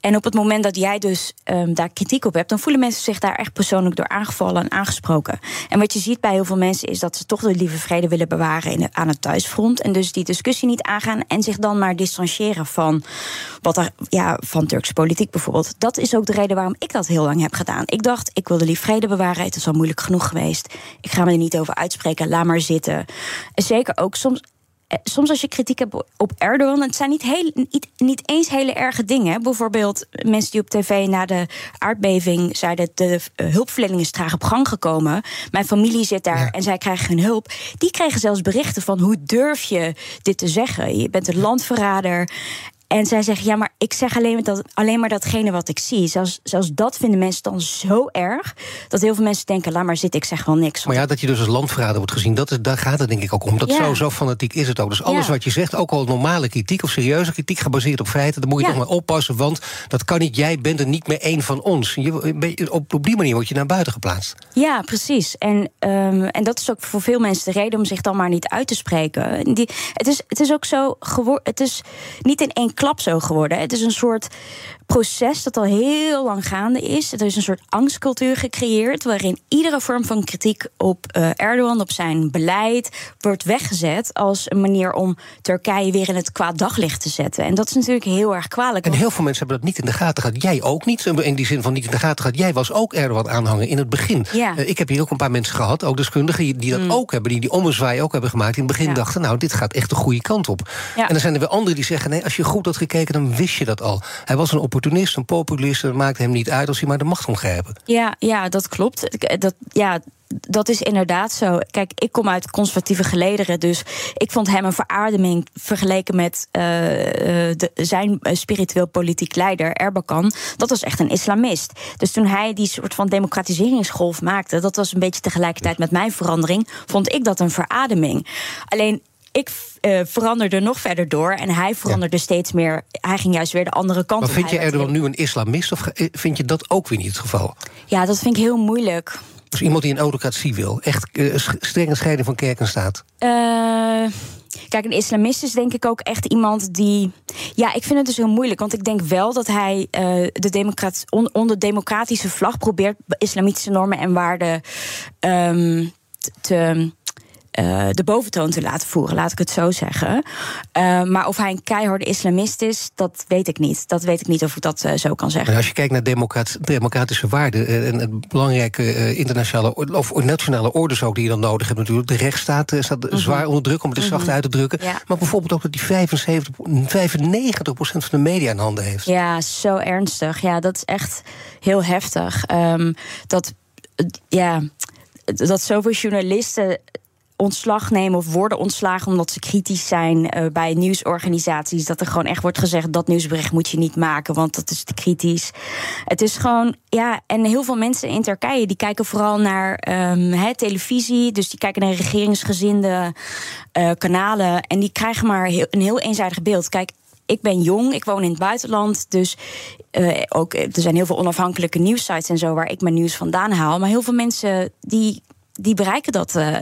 En op het moment dat jij dus um, daar kritiek op hebt, dan voelen mensen zich daar echt persoonlijk door aangevallen en aangesproken. En wat je ziet bij heel veel mensen is dat ze toch de lieve vrede willen bewaren in aan het thuisfront. En dus die discussie niet aangaan en zich dan maar distancieren van wat er, ja, van Turks politiek bijvoorbeeld. Dat is ook de reden waarom ik dat heel lang heb gedaan. Ik dacht, ik wil de lieve vrede bewaren. Het is al moeilijk genoeg geweest. Ik ga me er niet over uitspreken. Laat maar zitten. En zeker ook soms soms als je kritiek hebt op Erdogan, het zijn niet, heel, niet, niet eens hele erge dingen. Bijvoorbeeld mensen die op tv na de aardbeving zeiden... de uh, hulpverlening is traag op gang gekomen. Mijn familie zit daar en zij krijgen geen hulp. Die kregen zelfs berichten van hoe durf je dit te zeggen? Je bent een landverrader. En zij zeggen, ja, maar ik zeg alleen, dat, alleen maar datgene wat ik zie. Zelfs, zelfs dat vinden mensen dan zo erg... dat heel veel mensen denken, laat maar zitten, ik zeg wel niks. Maar ja, dat je dus als landverrader wordt gezien... Dat is, daar gaat het denk ik ook om. Dat zo, zo fanatiek is het ook. Dus alles wat je zegt, ook al normale kritiek of serieuze kritiek... gebaseerd op feiten, dan moet je toch maar oppassen... want dat kan niet, jij bent er niet meer één van ons. Je, op, op die manier word je naar buiten geplaatst. Ja, precies. En, um, en dat is ook voor veel mensen de reden om zich dan maar niet uit te spreken. Die, het, is, het is ook zo geworden... Het is niet in één klap zo geworden. Het is een soort proces dat al heel lang gaande is. Er is een soort angstcultuur gecreëerd... waarin iedere vorm van kritiek op uh, Erdogan, op zijn beleid... wordt weggezet als een manier om Turkije weer in het kwaad daglicht te zetten. En dat is natuurlijk heel erg kwalijk. En heel veel mensen hebben dat niet in de gaten gehad. Jij ook niet, in die zin van niet in de gaten gehad. Jij was ook Erdogan-aanhanger in het begin. Ja. Uh, ik heb hier ook een paar mensen gehad, ook deskundigen... die, dat mm. ook hebben, die die ommezwaai ook hebben gemaakt. In het begin ja. dachten, nou, dit gaat echt de goede kant op. Ja. En dan zijn er weer anderen die zeggen... nee, als je goed had gekeken, dan wist je dat al. Hij was een opportunist, een populist. Dat maakt hem niet uit als hij maar de macht omgrijpen. Ja, ja, dat klopt. Dat, ja, dat is inderdaad zo. Kijk, ik kom uit conservatieve gelederen, dus ik vond hem een verademing vergeleken met uh, de, zijn spiritueel politiek leider, Erbakan. Dat was echt een islamist. Dus toen hij die soort van democratiseringsgolf maakte, dat was een beetje tegelijkertijd met mijn verandering, vond ik dat een verademing. Alleen ik uh, veranderde nog verder door en hij veranderde ja. steeds meer. Hij ging juist weer de andere kant maar op. Maar vind je Erdogan nu een islamist of vind je dat ook weer niet het geval? Ja, dat vind ik heel moeilijk. Dus iemand die een autocratie wil, echt uh, strenge scheiding van kerk en staat? Uh, Kijk, een islamist is denk ik ook echt iemand die. Ja, ik vind het dus heel moeilijk. Want ik denk wel dat hij uh, de democrat, on, onder democratische vlag probeert islamitische normen en waarden um, te uh, de boventoon te laten voeren, laat ik het zo zeggen. Uh, maar of hij een keiharde islamist is, dat weet ik niet. Dat weet ik niet of ik dat uh, zo kan zeggen. En als je kijkt naar democrat, democratische waarden en het belangrijke internationale of nationale orders ook die je dan nodig hebt, natuurlijk. De rechtsstaat staat mm -hmm. zwaar onder druk, om het mm -hmm. zacht uit te drukken. Ja. Maar bijvoorbeeld ook dat die 75, 95% van de media in handen heeft. Ja, zo ernstig. Ja, dat is echt heel heftig. Um, dat, ja, dat zoveel journalisten ontslag nemen of worden ontslagen omdat ze kritisch zijn uh, bij nieuwsorganisaties. Dat er gewoon echt wordt gezegd dat nieuwsbericht moet je niet maken, want dat is te kritisch. Het is gewoon, ja, en heel veel mensen in Turkije die kijken vooral naar um, televisie, dus die kijken naar regeringsgezinde uh, kanalen en die krijgen maar heel, een heel eenzijdig beeld. Kijk, ik ben jong, ik woon in het buitenland. Dus uh, ook, er zijn heel veel onafhankelijke nieuwssites en zo waar ik mijn nieuws vandaan haal. Maar heel veel mensen die die bereiken dat, uh,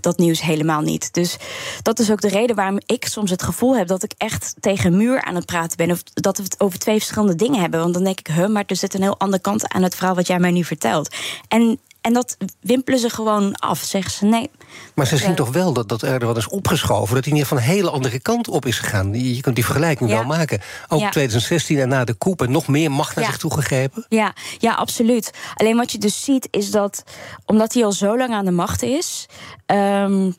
dat nieuws helemaal niet. Dus dat is ook de reden waarom ik soms het gevoel heb dat ik echt tegen een muur aan het praten ben. Of dat we het over twee verschillende dingen hebben. Want dan denk ik, huh, maar er zit een heel andere kant aan het verhaal wat jij mij nu vertelt. En en dat wimpelen ze gewoon af. Zeggen ze nee. Maar ze zien toch wel dat, dat er wat is opgeschoven. Dat hij niet van een hele andere kant op is gegaan. Je kunt die vergelijking ja. wel maken. Ook ja. 2016 en na de koep en nog meer macht naar zich toegegrepen. Ja, ja, absoluut. Alleen wat je dus ziet is dat omdat hij al zo lang aan de macht is. Um,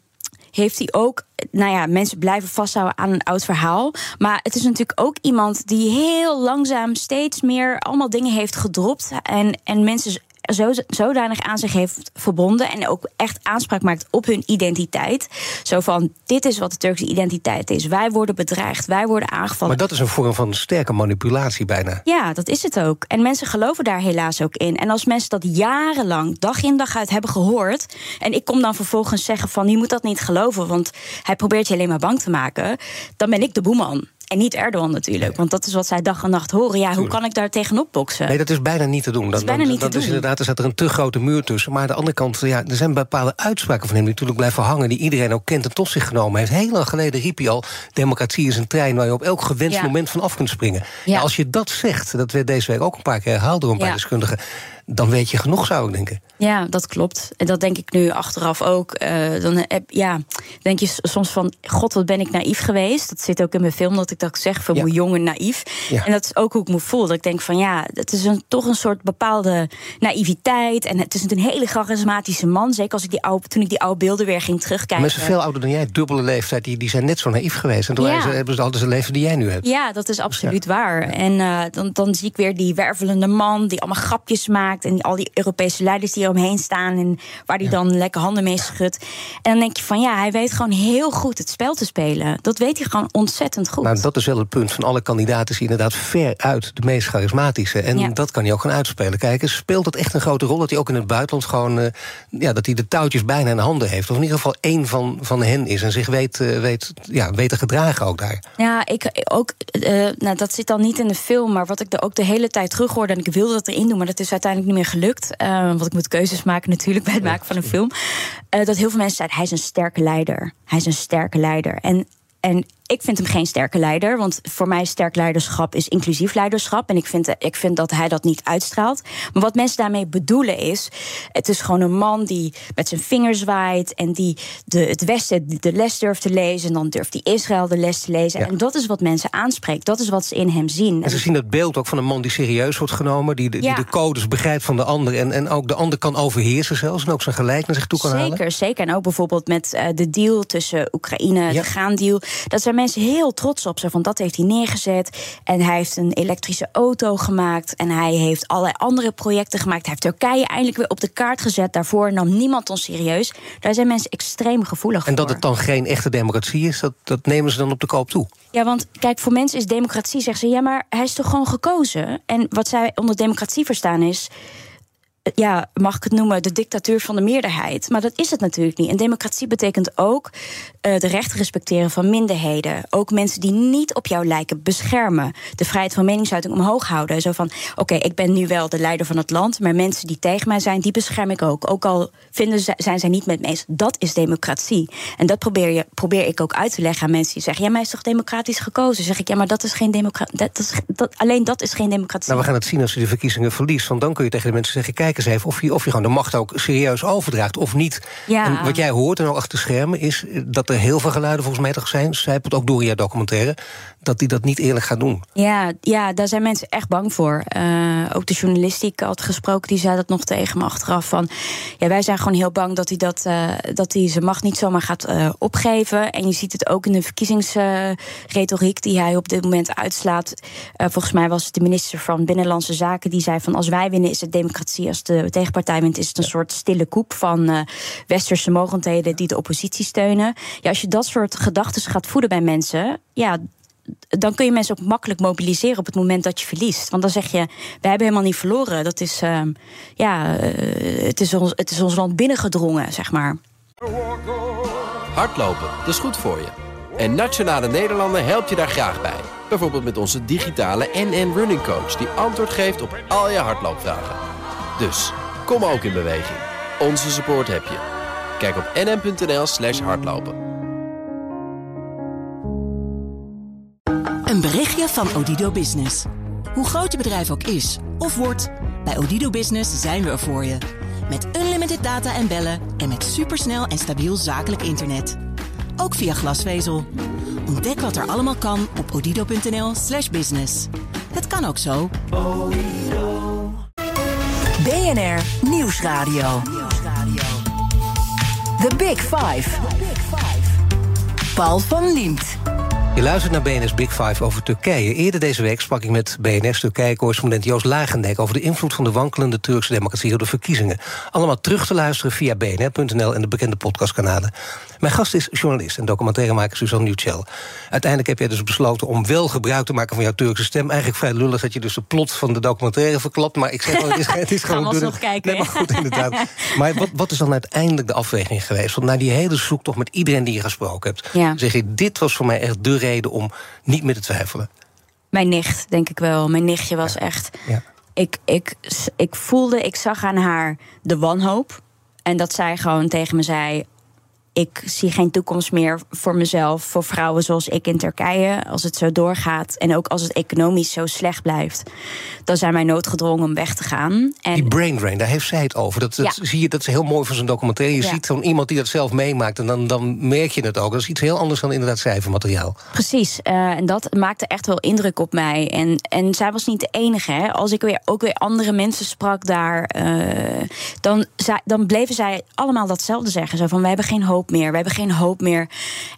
heeft hij ook. Nou ja, mensen blijven vasthouden aan een oud verhaal. Maar het is natuurlijk ook iemand die heel langzaam steeds meer allemaal dingen heeft gedropt. En, en mensen zo, zodanig aan zich heeft verbonden en ook echt aanspraak maakt op hun identiteit. Zo van: dit is wat de Turkse identiteit is. Wij worden bedreigd, wij worden aangevallen. Maar dat is een vorm van sterke manipulatie bijna. Ja, dat is het ook. En mensen geloven daar helaas ook in. En als mensen dat jarenlang, dag in dag uit hebben gehoord. en ik kom dan vervolgens zeggen: van je moet dat niet geloven, want hij probeert je alleen maar bang te maken. dan ben ik de boeman. En niet Erdogan natuurlijk, want dat is wat zij dag en nacht horen. Ja, hoe kan ik daar tegenop boksen? Nee, dat is bijna niet te doen. Dat is bijna niet dat is doen. inderdaad, er staat er een te grote muur tussen. Maar aan de andere kant, ja, er zijn bepaalde uitspraken van hem... die natuurlijk blijven hangen, die iedereen ook kent en tot zich genomen heeft. Heel lang geleden riep hij al, democratie is een trein... waar je op elk gewenst Ja. moment van af kunt springen. Ja. Ja, als je dat zegt, dat werd deze week ook een paar keer herhaald... door een paar Ja. deskundigen, dan weet je genoeg, zou ik denken. Ja, dat klopt. En dat denk ik nu achteraf ook. Eh, dan heb, ja, denk je soms van: God, wat ben ik naïef geweest. Dat zit ook in mijn film dat ik dat zeg: van Ja. hoe jong en naïef. Ja. En dat is ook hoe ik me voel. Dat ik denk van ja, het is een, toch een soort bepaalde naïviteit. En het is een hele charismatische man. Zeker als ik die oude, toen ik die oude beelden weer ging terugkijken. Mensen veel ouder dan jij, dubbele leeftijd, die, die zijn net zo naïef geweest. En toen Ja. hebben ze altijd een leven die jij nu hebt. Ja, dat is absoluut waar. En eh, dan, dan zie ik weer die wervelende man die allemaal grapjes maakt. En al die Europese leiders die eromheen staan. En waar die dan lekker handen mee schudt. En dan denk je van ja, hij weet gewoon heel goed het spel te spelen. Dat weet hij gewoon ontzettend goed. Nou, dat is wel het punt van alle kandidaten. Is hij inderdaad ver uit de meest charismatische. En Ja. dat kan hij ook gaan uitspelen. Kijk, speelt dat echt een grote rol? Dat hij ook in het buitenland gewoon. eh, ja, dat hij de touwtjes bijna in de handen heeft. Of in ieder geval één van, van hen is. En zich weet, eh, weet, ja, weet te gedragen ook daar. Ja, ik ook. eh, nou, dat zit dan niet in de film. Maar wat ik er ook de hele tijd terug hoorde. En ik wilde dat erin doen. Maar dat is uiteindelijk niet meer gelukt. Eh, want ik moet keuzes maken natuurlijk bij het maken van een film. Eh, dat heel veel mensen zeiden: hij is een sterke leider. Hij is een sterke leider. En. En ik vind hem geen sterke leider. Want voor mij sterk leiderschap is inclusief leiderschap. En ik vind, ik vind dat hij dat niet uitstraalt. Maar wat mensen daarmee bedoelen is... het is gewoon een man die met zijn vingers zwaait... en die de, het Westen de les durft te lezen... en dan durft hij Israël de les te lezen. Ja. En dat is wat mensen aanspreekt. Dat is wat ze in hem zien. En ze zien dat beeld ook van een man die serieus wordt genomen. Die de, Ja. die de codes begrijpt van de ander. En, en ook de ander kan overheersen zelfs. En ook zijn gelijk naar zich toe kan halen. Zeker, zeker. En ook bijvoorbeeld met eh, de deal tussen Oekraïne, Ja. de graandeal. Dat zijn mensen heel trots op. Zo van dat heeft hij neergezet. En hij heeft een elektrische auto gemaakt. En hij heeft allerlei andere projecten gemaakt. Hij heeft Turkije eindelijk weer op de kaart gezet. Daarvoor nam niemand ons serieus. Daar zijn mensen extreem gevoelig En dat voor. het dan geen echte democratie is, dat, dat nemen ze dan op de koop toe. Ja, want kijk, voor mensen is democratie, zeggen ze, ja, maar hij is toch gewoon gekozen? En wat zij onder democratie verstaan is. Ja, mag ik het noemen, de dictatuur van de meerderheid. Maar dat is het natuurlijk niet. En democratie betekent ook eh, de rechten respecteren van minderheden. Ook mensen die niet op jou lijken, beschermen. De vrijheid van meningsuiting omhoog houden. Zo van: oké, ik ben nu wel de leider van het land, maar mensen die tegen mij zijn, die bescherm ik ook. Ook al vinden zijn zij niet met me eens. Dat is democratie. En dat probeer, je, probeer ik ook uit te leggen aan mensen die zeggen: ja, hij is toch democratisch gekozen? Zeg ik: ja, maar dat is geen democratie. Dat is, dat, alleen dat is geen democratie. Nou, we gaan het zien als je de verkiezingen verliest. Want dan kun je tegen de mensen zeggen: kijk of je, of je gewoon de macht ook serieus overdraagt of niet. Ja. En wat jij hoort en ook achter de schermen is dat er heel veel geluiden volgens mij toch zijn, zijpelt ook door in jouw documentaire, dat hij dat niet eerlijk gaat doen. Ja, ja, daar zijn mensen echt bang voor. Eh, ook de journalist die ik had gesproken, die zei dat nog tegen me achteraf. Van, ja, wij zijn gewoon heel bang dat hij, dat, eh, dat hij zijn macht niet zomaar gaat eh, opgeven. En je ziet het ook in de verkiezingsretoriek die hij op dit moment uitslaat. Volgens mij was het de minister van Binnenlandse Zaken die zei van als wij winnen is het democratie, als de tegenpartij wint is het een soort stille koep van westerse mogendheden die de oppositie steunen. Ja, als je dat soort gedachten gaat voeden bij mensen, ja, dan kun je mensen ook makkelijk mobiliseren op het moment dat je verliest. Want dan zeg je, wij hebben helemaal niet verloren. Dat is, ehm, ja, eh, het, is ons, het is ons land binnengedrongen, zeg maar. Hardlopen, dat is goed voor je. En Nationale Nederlanden helpt je daar graag bij. Bijvoorbeeld met onze digitale NN Running Coach... die antwoord geeft op al je hardloopvragen. Dus, kom ook in beweging. Onze support heb je. Kijk op nn.nl hardlopen. Een berichtje van Odido Business. Hoe groot je bedrijf ook is of wordt, bij Odido Business zijn we er voor je. Met unlimited data en bellen en met supersnel en stabiel zakelijk internet. Ook via glasvezel. Ontdek wat er allemaal kan op odido.nl/slash business. Het kan ook zo. BNR Nieuwsradio. The Big Five. Paul van Liemt. Je luistert naar BNS Big Five over Turkije. Eerder deze week sprak ik met BNS-Turkije-correspondent Joost Lagendijk... over de invloed van de wankelende Turkse democratie op de verkiezingen. Allemaal terug te luisteren via bnr.nl en de bekende podcastkanalen. Mijn gast is journalist en documentairemaker Suzanne Nieuwtjel. Uiteindelijk heb jij dus besloten om wel gebruik te maken van jouw Turkse stem. Eigenlijk vrij lullig dat je dus de plot van de documentaire verklapt. Maar ik zeg wel, het is, het is gewoon... Gaan we nog kijken. Nee, maar goed, inderdaad. maar wat, wat is dan uiteindelijk de afweging geweest? Want na die hele zoektocht met iedereen die je gesproken hebt... Ja. zeg je, dit was voor mij echt de reden om niet meer te twijfelen. Mijn nicht, denk ik wel. Mijn nichtje was echt. Ja. Ik, ik, ik voelde, ik zag aan haar de wanhoop. En dat zij gewoon tegen me zei: Ik zie geen toekomst meer voor mezelf, voor vrouwen zoals ik in Turkije. Als het zo doorgaat en ook als het economisch zo slecht blijft, dan zijn wij noodgedwongen om weg te gaan. En Die brain drain, daar heeft zij het over. Dat, dat, Ja. zie je, dat is heel mooi van zo'n documentaire. Je Ja. ziet zo'n iemand die dat zelf meemaakt... en dan, dan merk je het ook. Dat is iets heel anders dan inderdaad cijfermateriaal. Precies, eh, en dat maakte echt wel indruk op mij. En, en zij was niet de enige. Hè. Als ik weer, ook weer andere mensen sprak daar, eh, dan, dan bleven zij allemaal datzelfde zeggen. Zo van, we hebben geen hoop meer, we hebben geen hoop meer.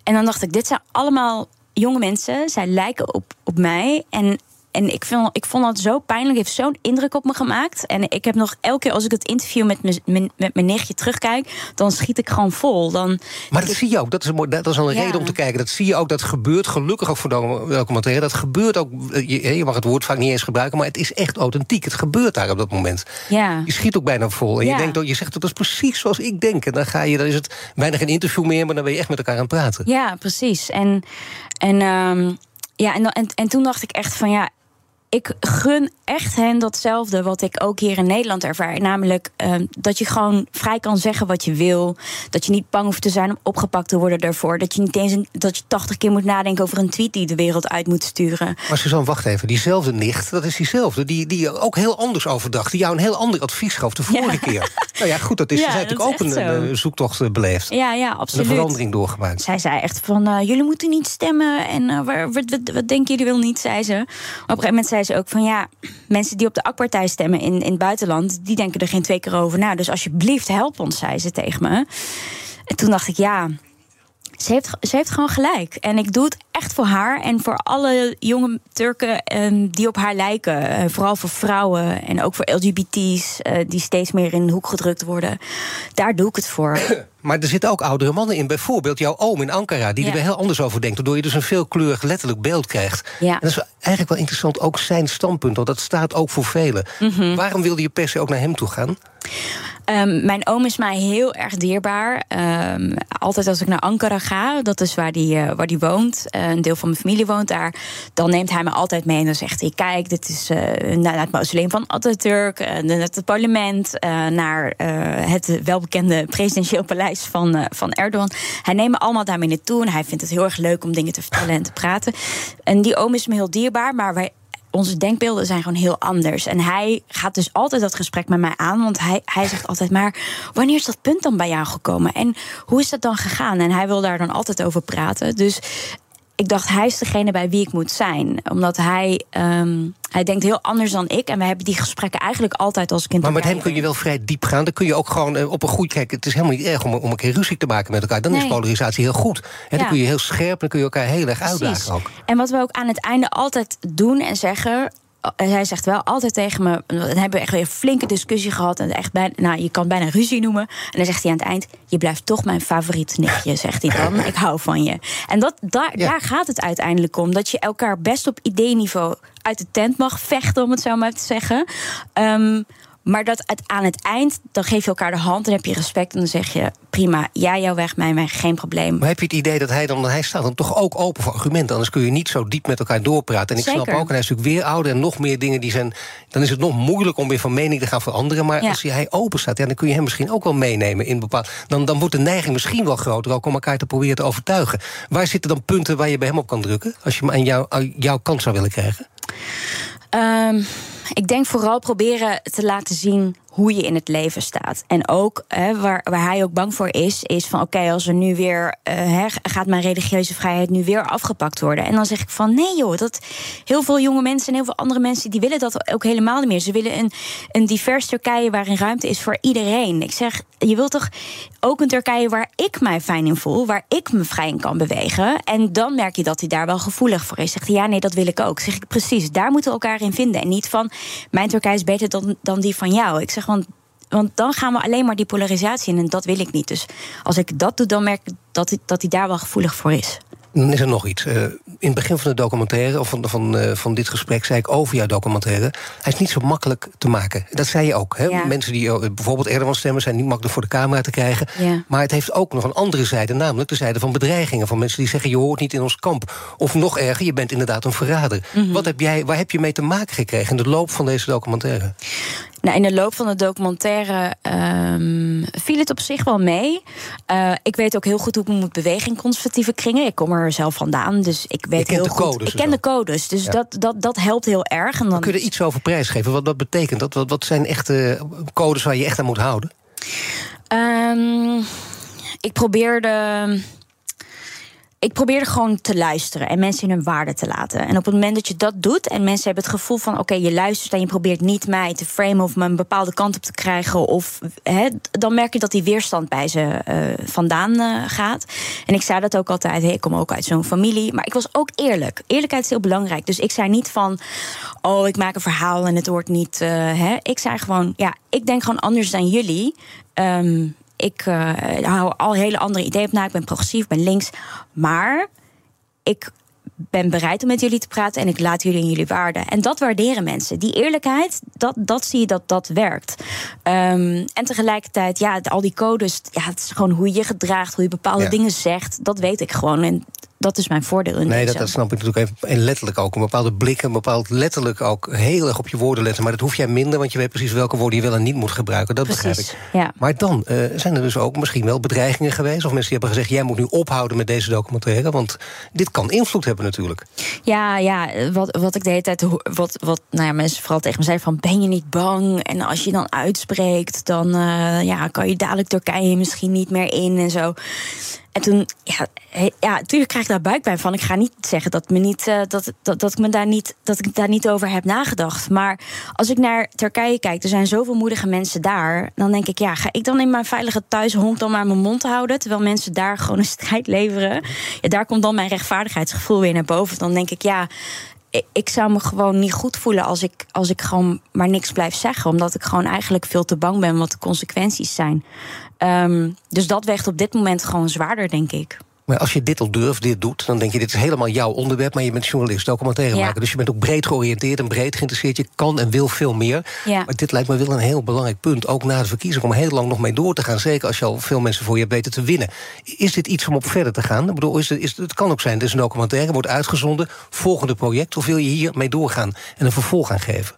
En dan dacht ik, dit zijn allemaal jonge mensen. Zij lijken op, op mij. En, en ik, vind, ik vond dat zo pijnlijk, heeft zo'n indruk op me gemaakt. En ik heb nog elke keer als ik het interview met mijn- met mijn nichtje terugkijk... dan schiet ik gewoon vol. Dan, Maar dat zie je ook. Dat is, een, dat is een Ja. reden om te kijken. Dat zie je ook. Dat gebeurt gelukkig ook voor docu- documentaire. Dat gebeurt ook. eh, Je, je mag het woord vaak niet eens gebruiken. Maar het is echt authentiek. Het gebeurt daar op dat moment. ja. Je schiet ook bijna vol. En je, denkt, ook- je zegt dat is precies zoals ik denk. En dan, ga je, dan is het bijna geen interview meer. Maar dan ben je echt met elkaar aan het praten. Ja, precies. En, en, ehm, ja, en, en, en toen dacht ik echt van ja. Ik gun echt hen datzelfde wat ik ook hier in Nederland ervaar. Namelijk ehm, dat je gewoon vrij kan zeggen wat je wil. Dat je niet bang hoeft te zijn om opgepakt te worden daarvoor. Dat je niet eens een, dat je 80 keer moet nadenken over een tweet die de wereld uit moet sturen. Maar Suzanne, wacht even. Diezelfde nicht, dat is diezelfde. Die, die ook heel anders overdacht. Die jou een heel ander advies gaf de vorige Ja. keer. Nou ja, goed, dat is. Ja, zij natuurlijk ook een, zoektocht eh, beleefd. Ja, ja, En een absoluut. verandering doorgemaakt. Zij zei echt van, eh, jullie moeten niet stemmen. En eh, waar, wat, wat, wat denken jullie wel niet, zei ze. Op een gegeven moment zei ze ook van, ja... mensen die op de AK-partij stemmen in, in het buitenland... die denken er geen twee keer over na. Dus alsjeblieft, help ons, zei ze tegen me. En toen dacht ik, ja... Ze heeft, ze heeft gewoon gelijk. En ik doe het echt voor haar en voor alle jonge Turken eh, die op haar lijken. Eh, vooral voor vrouwen en ook voor LGBT's eh, die steeds meer in de hoek gedrukt worden. Daar doe ik het voor. Maar er zitten ook oudere mannen in. Bijvoorbeeld jouw oom in Ankara, die Ja. er weer heel anders over denkt. Waardoor je dus een veelkleurig letterlijk beeld krijgt. Ja. En dat is eigenlijk wel interessant, ook zijn standpunt. Want dat staat ook voor velen. Mhm. Waarom wilde je per se ook naar hem toe gaan? Ehm, mijn oom is mij heel erg dierbaar. Ehm, altijd als ik naar Ankara ga, dat is waar die, eh, waar die woont. eh, een deel van mijn familie woont daar. Dan neemt hij me altijd mee en dan zegt hij: Kijk, dit is eh, naar het mausoleum van Atatürk, naar het parlement, naar het welbekende presidentieel paleis van, van Erdogan. Hij neemt me allemaal daarmee naartoe en hij vindt het heel erg leuk om dingen te vertellen en te praten. En die oom is me heel dierbaar, maar wij onze denkbeelden zijn gewoon heel anders. En hij gaat dus altijd dat gesprek met mij aan. Want hij, hij zegt altijd maar... wanneer is dat punt dan bij jou gekomen? En hoe is dat dan gegaan? En hij wil daar dan altijd over praten. Dus ik dacht, hij is degene bij wie ik moet zijn. Omdat hij, ehm, hij denkt heel anders dan ik. En we hebben die gesprekken eigenlijk altijd als ik in Maar met hem kun je wel vrij diep gaan. Dan kun je ook gewoon eh, op een goed... Kijk, het is helemaal niet erg om, om een keer ruzie te maken met elkaar. Dan is polarisatie heel goed. En dan kun je heel scherp, dan kun je elkaar heel erg uitdagen ook. En wat we ook aan het einde altijd doen en zeggen. Hij zegt wel altijd tegen me. Dan hebben we echt weer een flinke discussie gehad. En echt bijna, nou, je kan bijna ruzie noemen. En dan zegt hij aan het eind: Je blijft toch mijn favoriet nichtje, zegt hij dan. Ik hou van je. En dat, daar, Ja. daar gaat het uiteindelijk om. Dat je elkaar best op ideeniveau uit de tent mag vechten, om het zo maar te zeggen. Ehm, maar dat het, aan het eind, dan geef je elkaar de hand. Dan heb je respect. En dan zeg je: Prima, jij jouw weg, mijn weg, geen probleem. Maar heb je het idee dat hij dan, hij staat dan toch ook open voor argumenten? Anders kun je niet zo diep met elkaar doorpraten. En ik snap ook, en hij is natuurlijk weer ouder en nog meer dingen die zijn. Dan is het nog moeilijk om weer van mening te gaan veranderen. Maar Ja. als hij open staat, ja, dan kun je hem misschien ook wel meenemen in bepaald. Dan, dan wordt de neiging misschien wel groter ook om elkaar te proberen te overtuigen. Waar zitten dan punten waar je bij hem op kan drukken? Als je hem aan, jou, aan jouw kant zou willen krijgen? Ehm, ik denk vooral proberen te laten zien hoe je in het leven staat. En ook hè, waar, waar hij ook bang voor is, is van oké, als er nu weer uh, gaat mijn religieuze vrijheid nu weer afgepakt worden. En dan zeg ik van nee joh, dat heel veel jonge mensen en heel veel andere mensen die willen dat ook helemaal niet meer. Ze willen een, een divers Turkije waarin ruimte is voor iedereen. Ik zeg, je wilt toch ook een Turkije waar ik mij fijn in voel, waar ik me vrij in kan bewegen. En dan merk je dat hij daar wel gevoelig voor is. Zegt hij, ja, nee, dat wil ik ook. Zeg ik precies, daar moeten we elkaar in vinden. En niet van mijn Turkije is beter dan, dan die van jou. Ik zeg, want want dan gaan we alleen maar die polarisatie in en dat wil ik niet. Dus als ik dat doe, dan merk ik dat hij, dat hij daar wel gevoelig voor is. Dan is er nog iets. Uh, in het begin van de documentaire, of van, van, uh, van dit gesprek, zei ik over jouw documentaire. Hij is niet zo makkelijk te maken. Dat zei je ook. Hè? Ja. Mensen die uh, bijvoorbeeld Erdogan stemmen, zijn niet makkelijk voor de camera te krijgen. Ja. Maar het heeft ook nog een andere zijde, namelijk de zijde van bedreigingen. Van mensen die zeggen: je hoort niet in ons kamp. Of nog erger, je bent inderdaad een verrader. Mhm. Wat heb jij, waar heb je mee te maken gekregen in de loop van deze documentaire? Nou, in de loop van de documentaire um, viel het op zich wel mee. Uh, ik weet ook heel goed hoe ik me moet bewegen in conservatieve kringen. Ik kom er zelf vandaan, dus ik weet heel goed. Codes ik ken de codes, dus Ja. dat, dat, dat helpt heel erg. En dan Kun je er iets over prijsgeven? Wat, wat betekent dat? Wat, wat zijn echte codes waar je echt aan moet houden? Ehm, ik probeerde. Ik probeerde gewoon te luisteren en mensen in hun waarde te laten. En op het moment dat je dat doet en mensen hebben het gevoel van: oké, je luistert en je probeert niet mij te framen of me een bepaalde kant op te krijgen, of hè, dan merk je dat die weerstand bij ze eh, vandaan eh, gaat. En ik zei dat ook altijd: ik kom ook uit zo'n familie. Maar ik was ook eerlijk. Eerlijkheid is heel belangrijk. Dus ik zei niet van: oh, ik maak een verhaal en het wordt niet. eh, hè. Ik zei gewoon: ja, ik denk gewoon anders dan jullie. Ehm, ik eh, hou al hele andere ideeën op na. Ik ben progressief, ik ben links. Maar ik ben bereid om met jullie te praten en ik laat jullie in jullie waarden. En dat waarderen mensen. Die eerlijkheid, dat, dat zie je dat dat werkt. Um, en tegelijkertijd, ja, al die codes, ja, het is gewoon hoe je je gedraagt, hoe je bepaalde Ja. dingen zegt. Dat weet ik gewoon. En dat is mijn voordeel in Nee, dat, snap ik natuurlijk even. En letterlijk ook. Een bepaalde blik, een bepaald letterlijk ook heel erg op je woorden letten. Maar dat hoef jij minder, want je weet precies welke woorden je wel en niet moet gebruiken. Dat begrijp ik. ja. Maar dan eh, zijn er dus ook misschien wel bedreigingen geweest. Of mensen die hebben gezegd: jij moet nu ophouden met deze documentaire. Want dit kan invloed hebben natuurlijk. Ja, ja, wat, wat ik de hele tijd wat, wat nou ja, mensen vooral tegen me zeiden van ben je niet bang? En als je dan uitspreekt, dan eh, ja, kan je dadelijk Turkije misschien niet meer in en zo. En toen, ja, ja, natuurlijk krijg ik daar buikpijn van. Ik ga niet zeggen dat, me niet, eh, dat, dat, dat, ik me daar niet, dat ik daar niet over heb nagedacht. Maar als ik naar Turkije kijk, er zijn zoveel moedige mensen daar. Dan denk ik, ja, ga ik dan in mijn veilige thuishonk dan maar mijn mond houden? Terwijl mensen daar gewoon een strijd leveren. Ja, daar komt dan mijn rechtvaardigheidsgevoel weer naar boven. Dan denk ik, ja, ik zou me gewoon niet goed voelen als ik, als ik gewoon maar niks blijf zeggen. Omdat ik gewoon eigenlijk veel te bang ben wat de consequenties zijn. Ehm, dus dat weegt op dit moment gewoon zwaarder, denk ik. Maar als je dit al durft, dit doet, dan denk je: dit is helemaal jouw onderwerp. Maar je bent journalist, documentairemaker. Ja. Dus je bent ook breed georiënteerd en breed geïnteresseerd. Je kan en wil veel meer. Ja. Maar dit lijkt me wel een heel belangrijk punt. Ook na de verkiezing, om heel lang nog mee door te gaan. Zeker als je al veel mensen voor je hebt weten te winnen. Is dit iets om op verder te gaan? Ik bedoel, is het, is, het kan ook zijn, het is een documentaire, wordt uitgezonden. Volgende project. Of wil je hier mee doorgaan en een vervolg aan geven?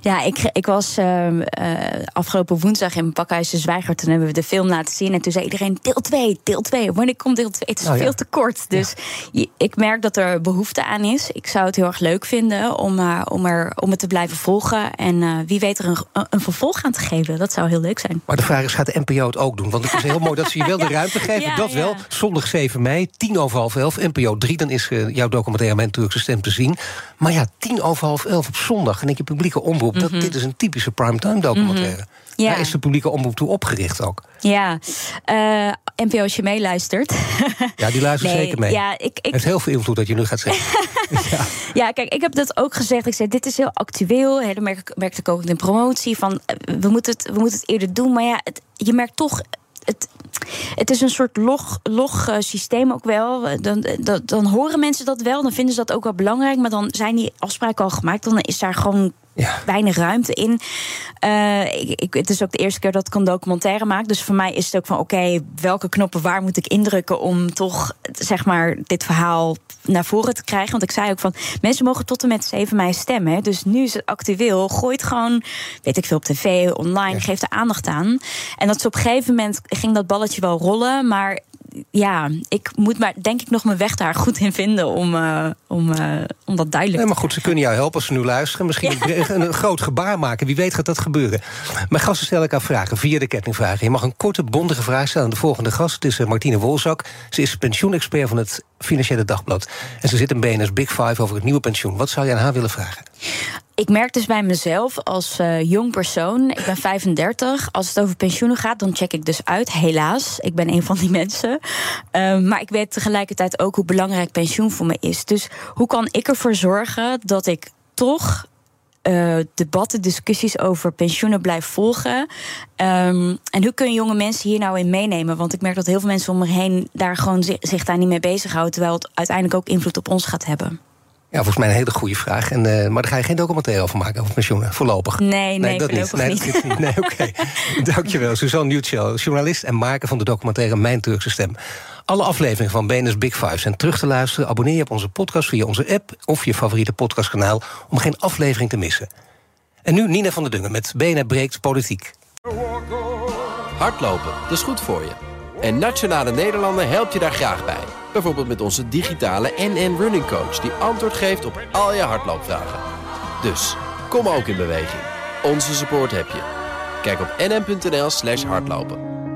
Ja, ik, ik was ehm, eh, afgelopen woensdag in Pakhuis de Zwijger. Toen hebben we de film laten zien. En toen zei iedereen: deel 2, deel 2. Wanneer komt deel 2? Het is Oh, ja. veel te kort. Dus ik merk dat er behoefte aan is. Ik zou het heel erg leuk vinden om, eh, om, er, om het te blijven volgen. En eh, wie weet er een, een vervolg aan te geven. Dat zou heel leuk zijn. Maar de vraag is, gaat de NPO het ook doen? Want het is heel mooi dat ze je wel de ruimte geven. Ja, dat wel. Zondag 7 mei, tien over half elf. NPO 3, dan is jouw documentaire Mijn Turkse Stem te zien. Maar ja, tien over half elf op zondag. En denk je, publieke omroep. dat, dit is een typische primetime documentaire. Mhm. Ja. Daar is de publieke omroep toe opgericht ook. Ja, eh, NPO als je meeluistert. Ja, die luistert Nee, zeker mee. Ja, ik, ik, Heeft heel veel invloed dat je nu gaat zeggen. Ja, kijk, ik heb dat ook gezegd. Ik zei, dit is heel actueel. Dat merk ik, merkte ik ook in de promotie. Van, eh, we, moeten het, we moeten het eerder doen. Maar ja, het, je merkt toch... Het, het is een soort log, log eh, systeem ook wel. Dan, dan, dan horen mensen dat wel. Dan vinden ze dat ook wel belangrijk. Maar dan zijn die afspraken al gemaakt. Dan is daar gewoon Ja. weinig ruimte in. Eh, ik, ik, het is ook de eerste keer dat ik een documentaire maak. Dus voor mij is het ook van: oké, welke knoppen waar moet ik indrukken om toch zeg maar dit verhaal naar voren te krijgen? Want ik zei ook van: mensen mogen tot en met 7 mei stemmen. hè. Dus nu is het actueel. Gooi het gewoon, weet ik veel, op tv, online. Geef er aandacht aan. En dat is op een gegeven moment ging dat balletje wel rollen, maar ja, ik moet maar denk ik nog mijn weg daar goed in vinden om, uh, om, uh, om dat duidelijk nee, maar goed, ze kunnen jou helpen als ze nu luisteren. Misschien een, een, groot gebaar maken. Wie weet gaat dat gebeuren. Mijn gasten stel ik aan vragen via de kettingvragen. Je mag een korte, bondige vraag stellen aan de volgende gast. Het is Martine Wolzak. Ze is pensioenexpert van het Financiële Dagblad. En ze zit in BNS Big Five over het nieuwe pensioen. Wat zou je aan haar willen vragen? Ik merk dus bij mezelf als uh, jong persoon, ik ben 35, als het over pensioenen gaat, dan check ik dus uit, helaas. Ik ben een van die mensen. Uh, maar ik weet tegelijkertijd ook hoe belangrijk pensioen voor me is. Dus hoe kan ik ervoor zorgen dat ik toch uh, debatten, discussies over pensioenen blijf volgen. Um, en hoe kunnen jonge mensen hier nou in meenemen? Want ik merk dat heel veel mensen om me heen daar gewoon zich, zich daar niet mee bezighouden, terwijl het uiteindelijk ook invloed op ons gaat hebben. Ja, volgens mij een hele goede vraag. En, uh, maar daar ga je geen documentaire over maken, over pensioenen, voorlopig. Nee, nee, nee dat niet. Nee, niet. nee oké. Okay. Dankjewel, Suzanne Newtshell, journalist en maker van de documentaire Mijn Turkse Stem. Alle afleveringen van BNS Big Five zijn terug te luisteren. Abonneer je op onze podcast via onze app of je favoriete podcastkanaal... om geen aflevering te missen. En nu Nina van der Dungen met BNR Breekt Politiek. Hardlopen, dat is goed voor je. En Nationale Nederlanden helpt je daar graag bij. Bijvoorbeeld met onze digitale NN Running Coach... die antwoord geeft op al je hardloopvragen. Dus, kom ook in beweging. Onze support heb je. Kijk op nn.nl slash hardlopen.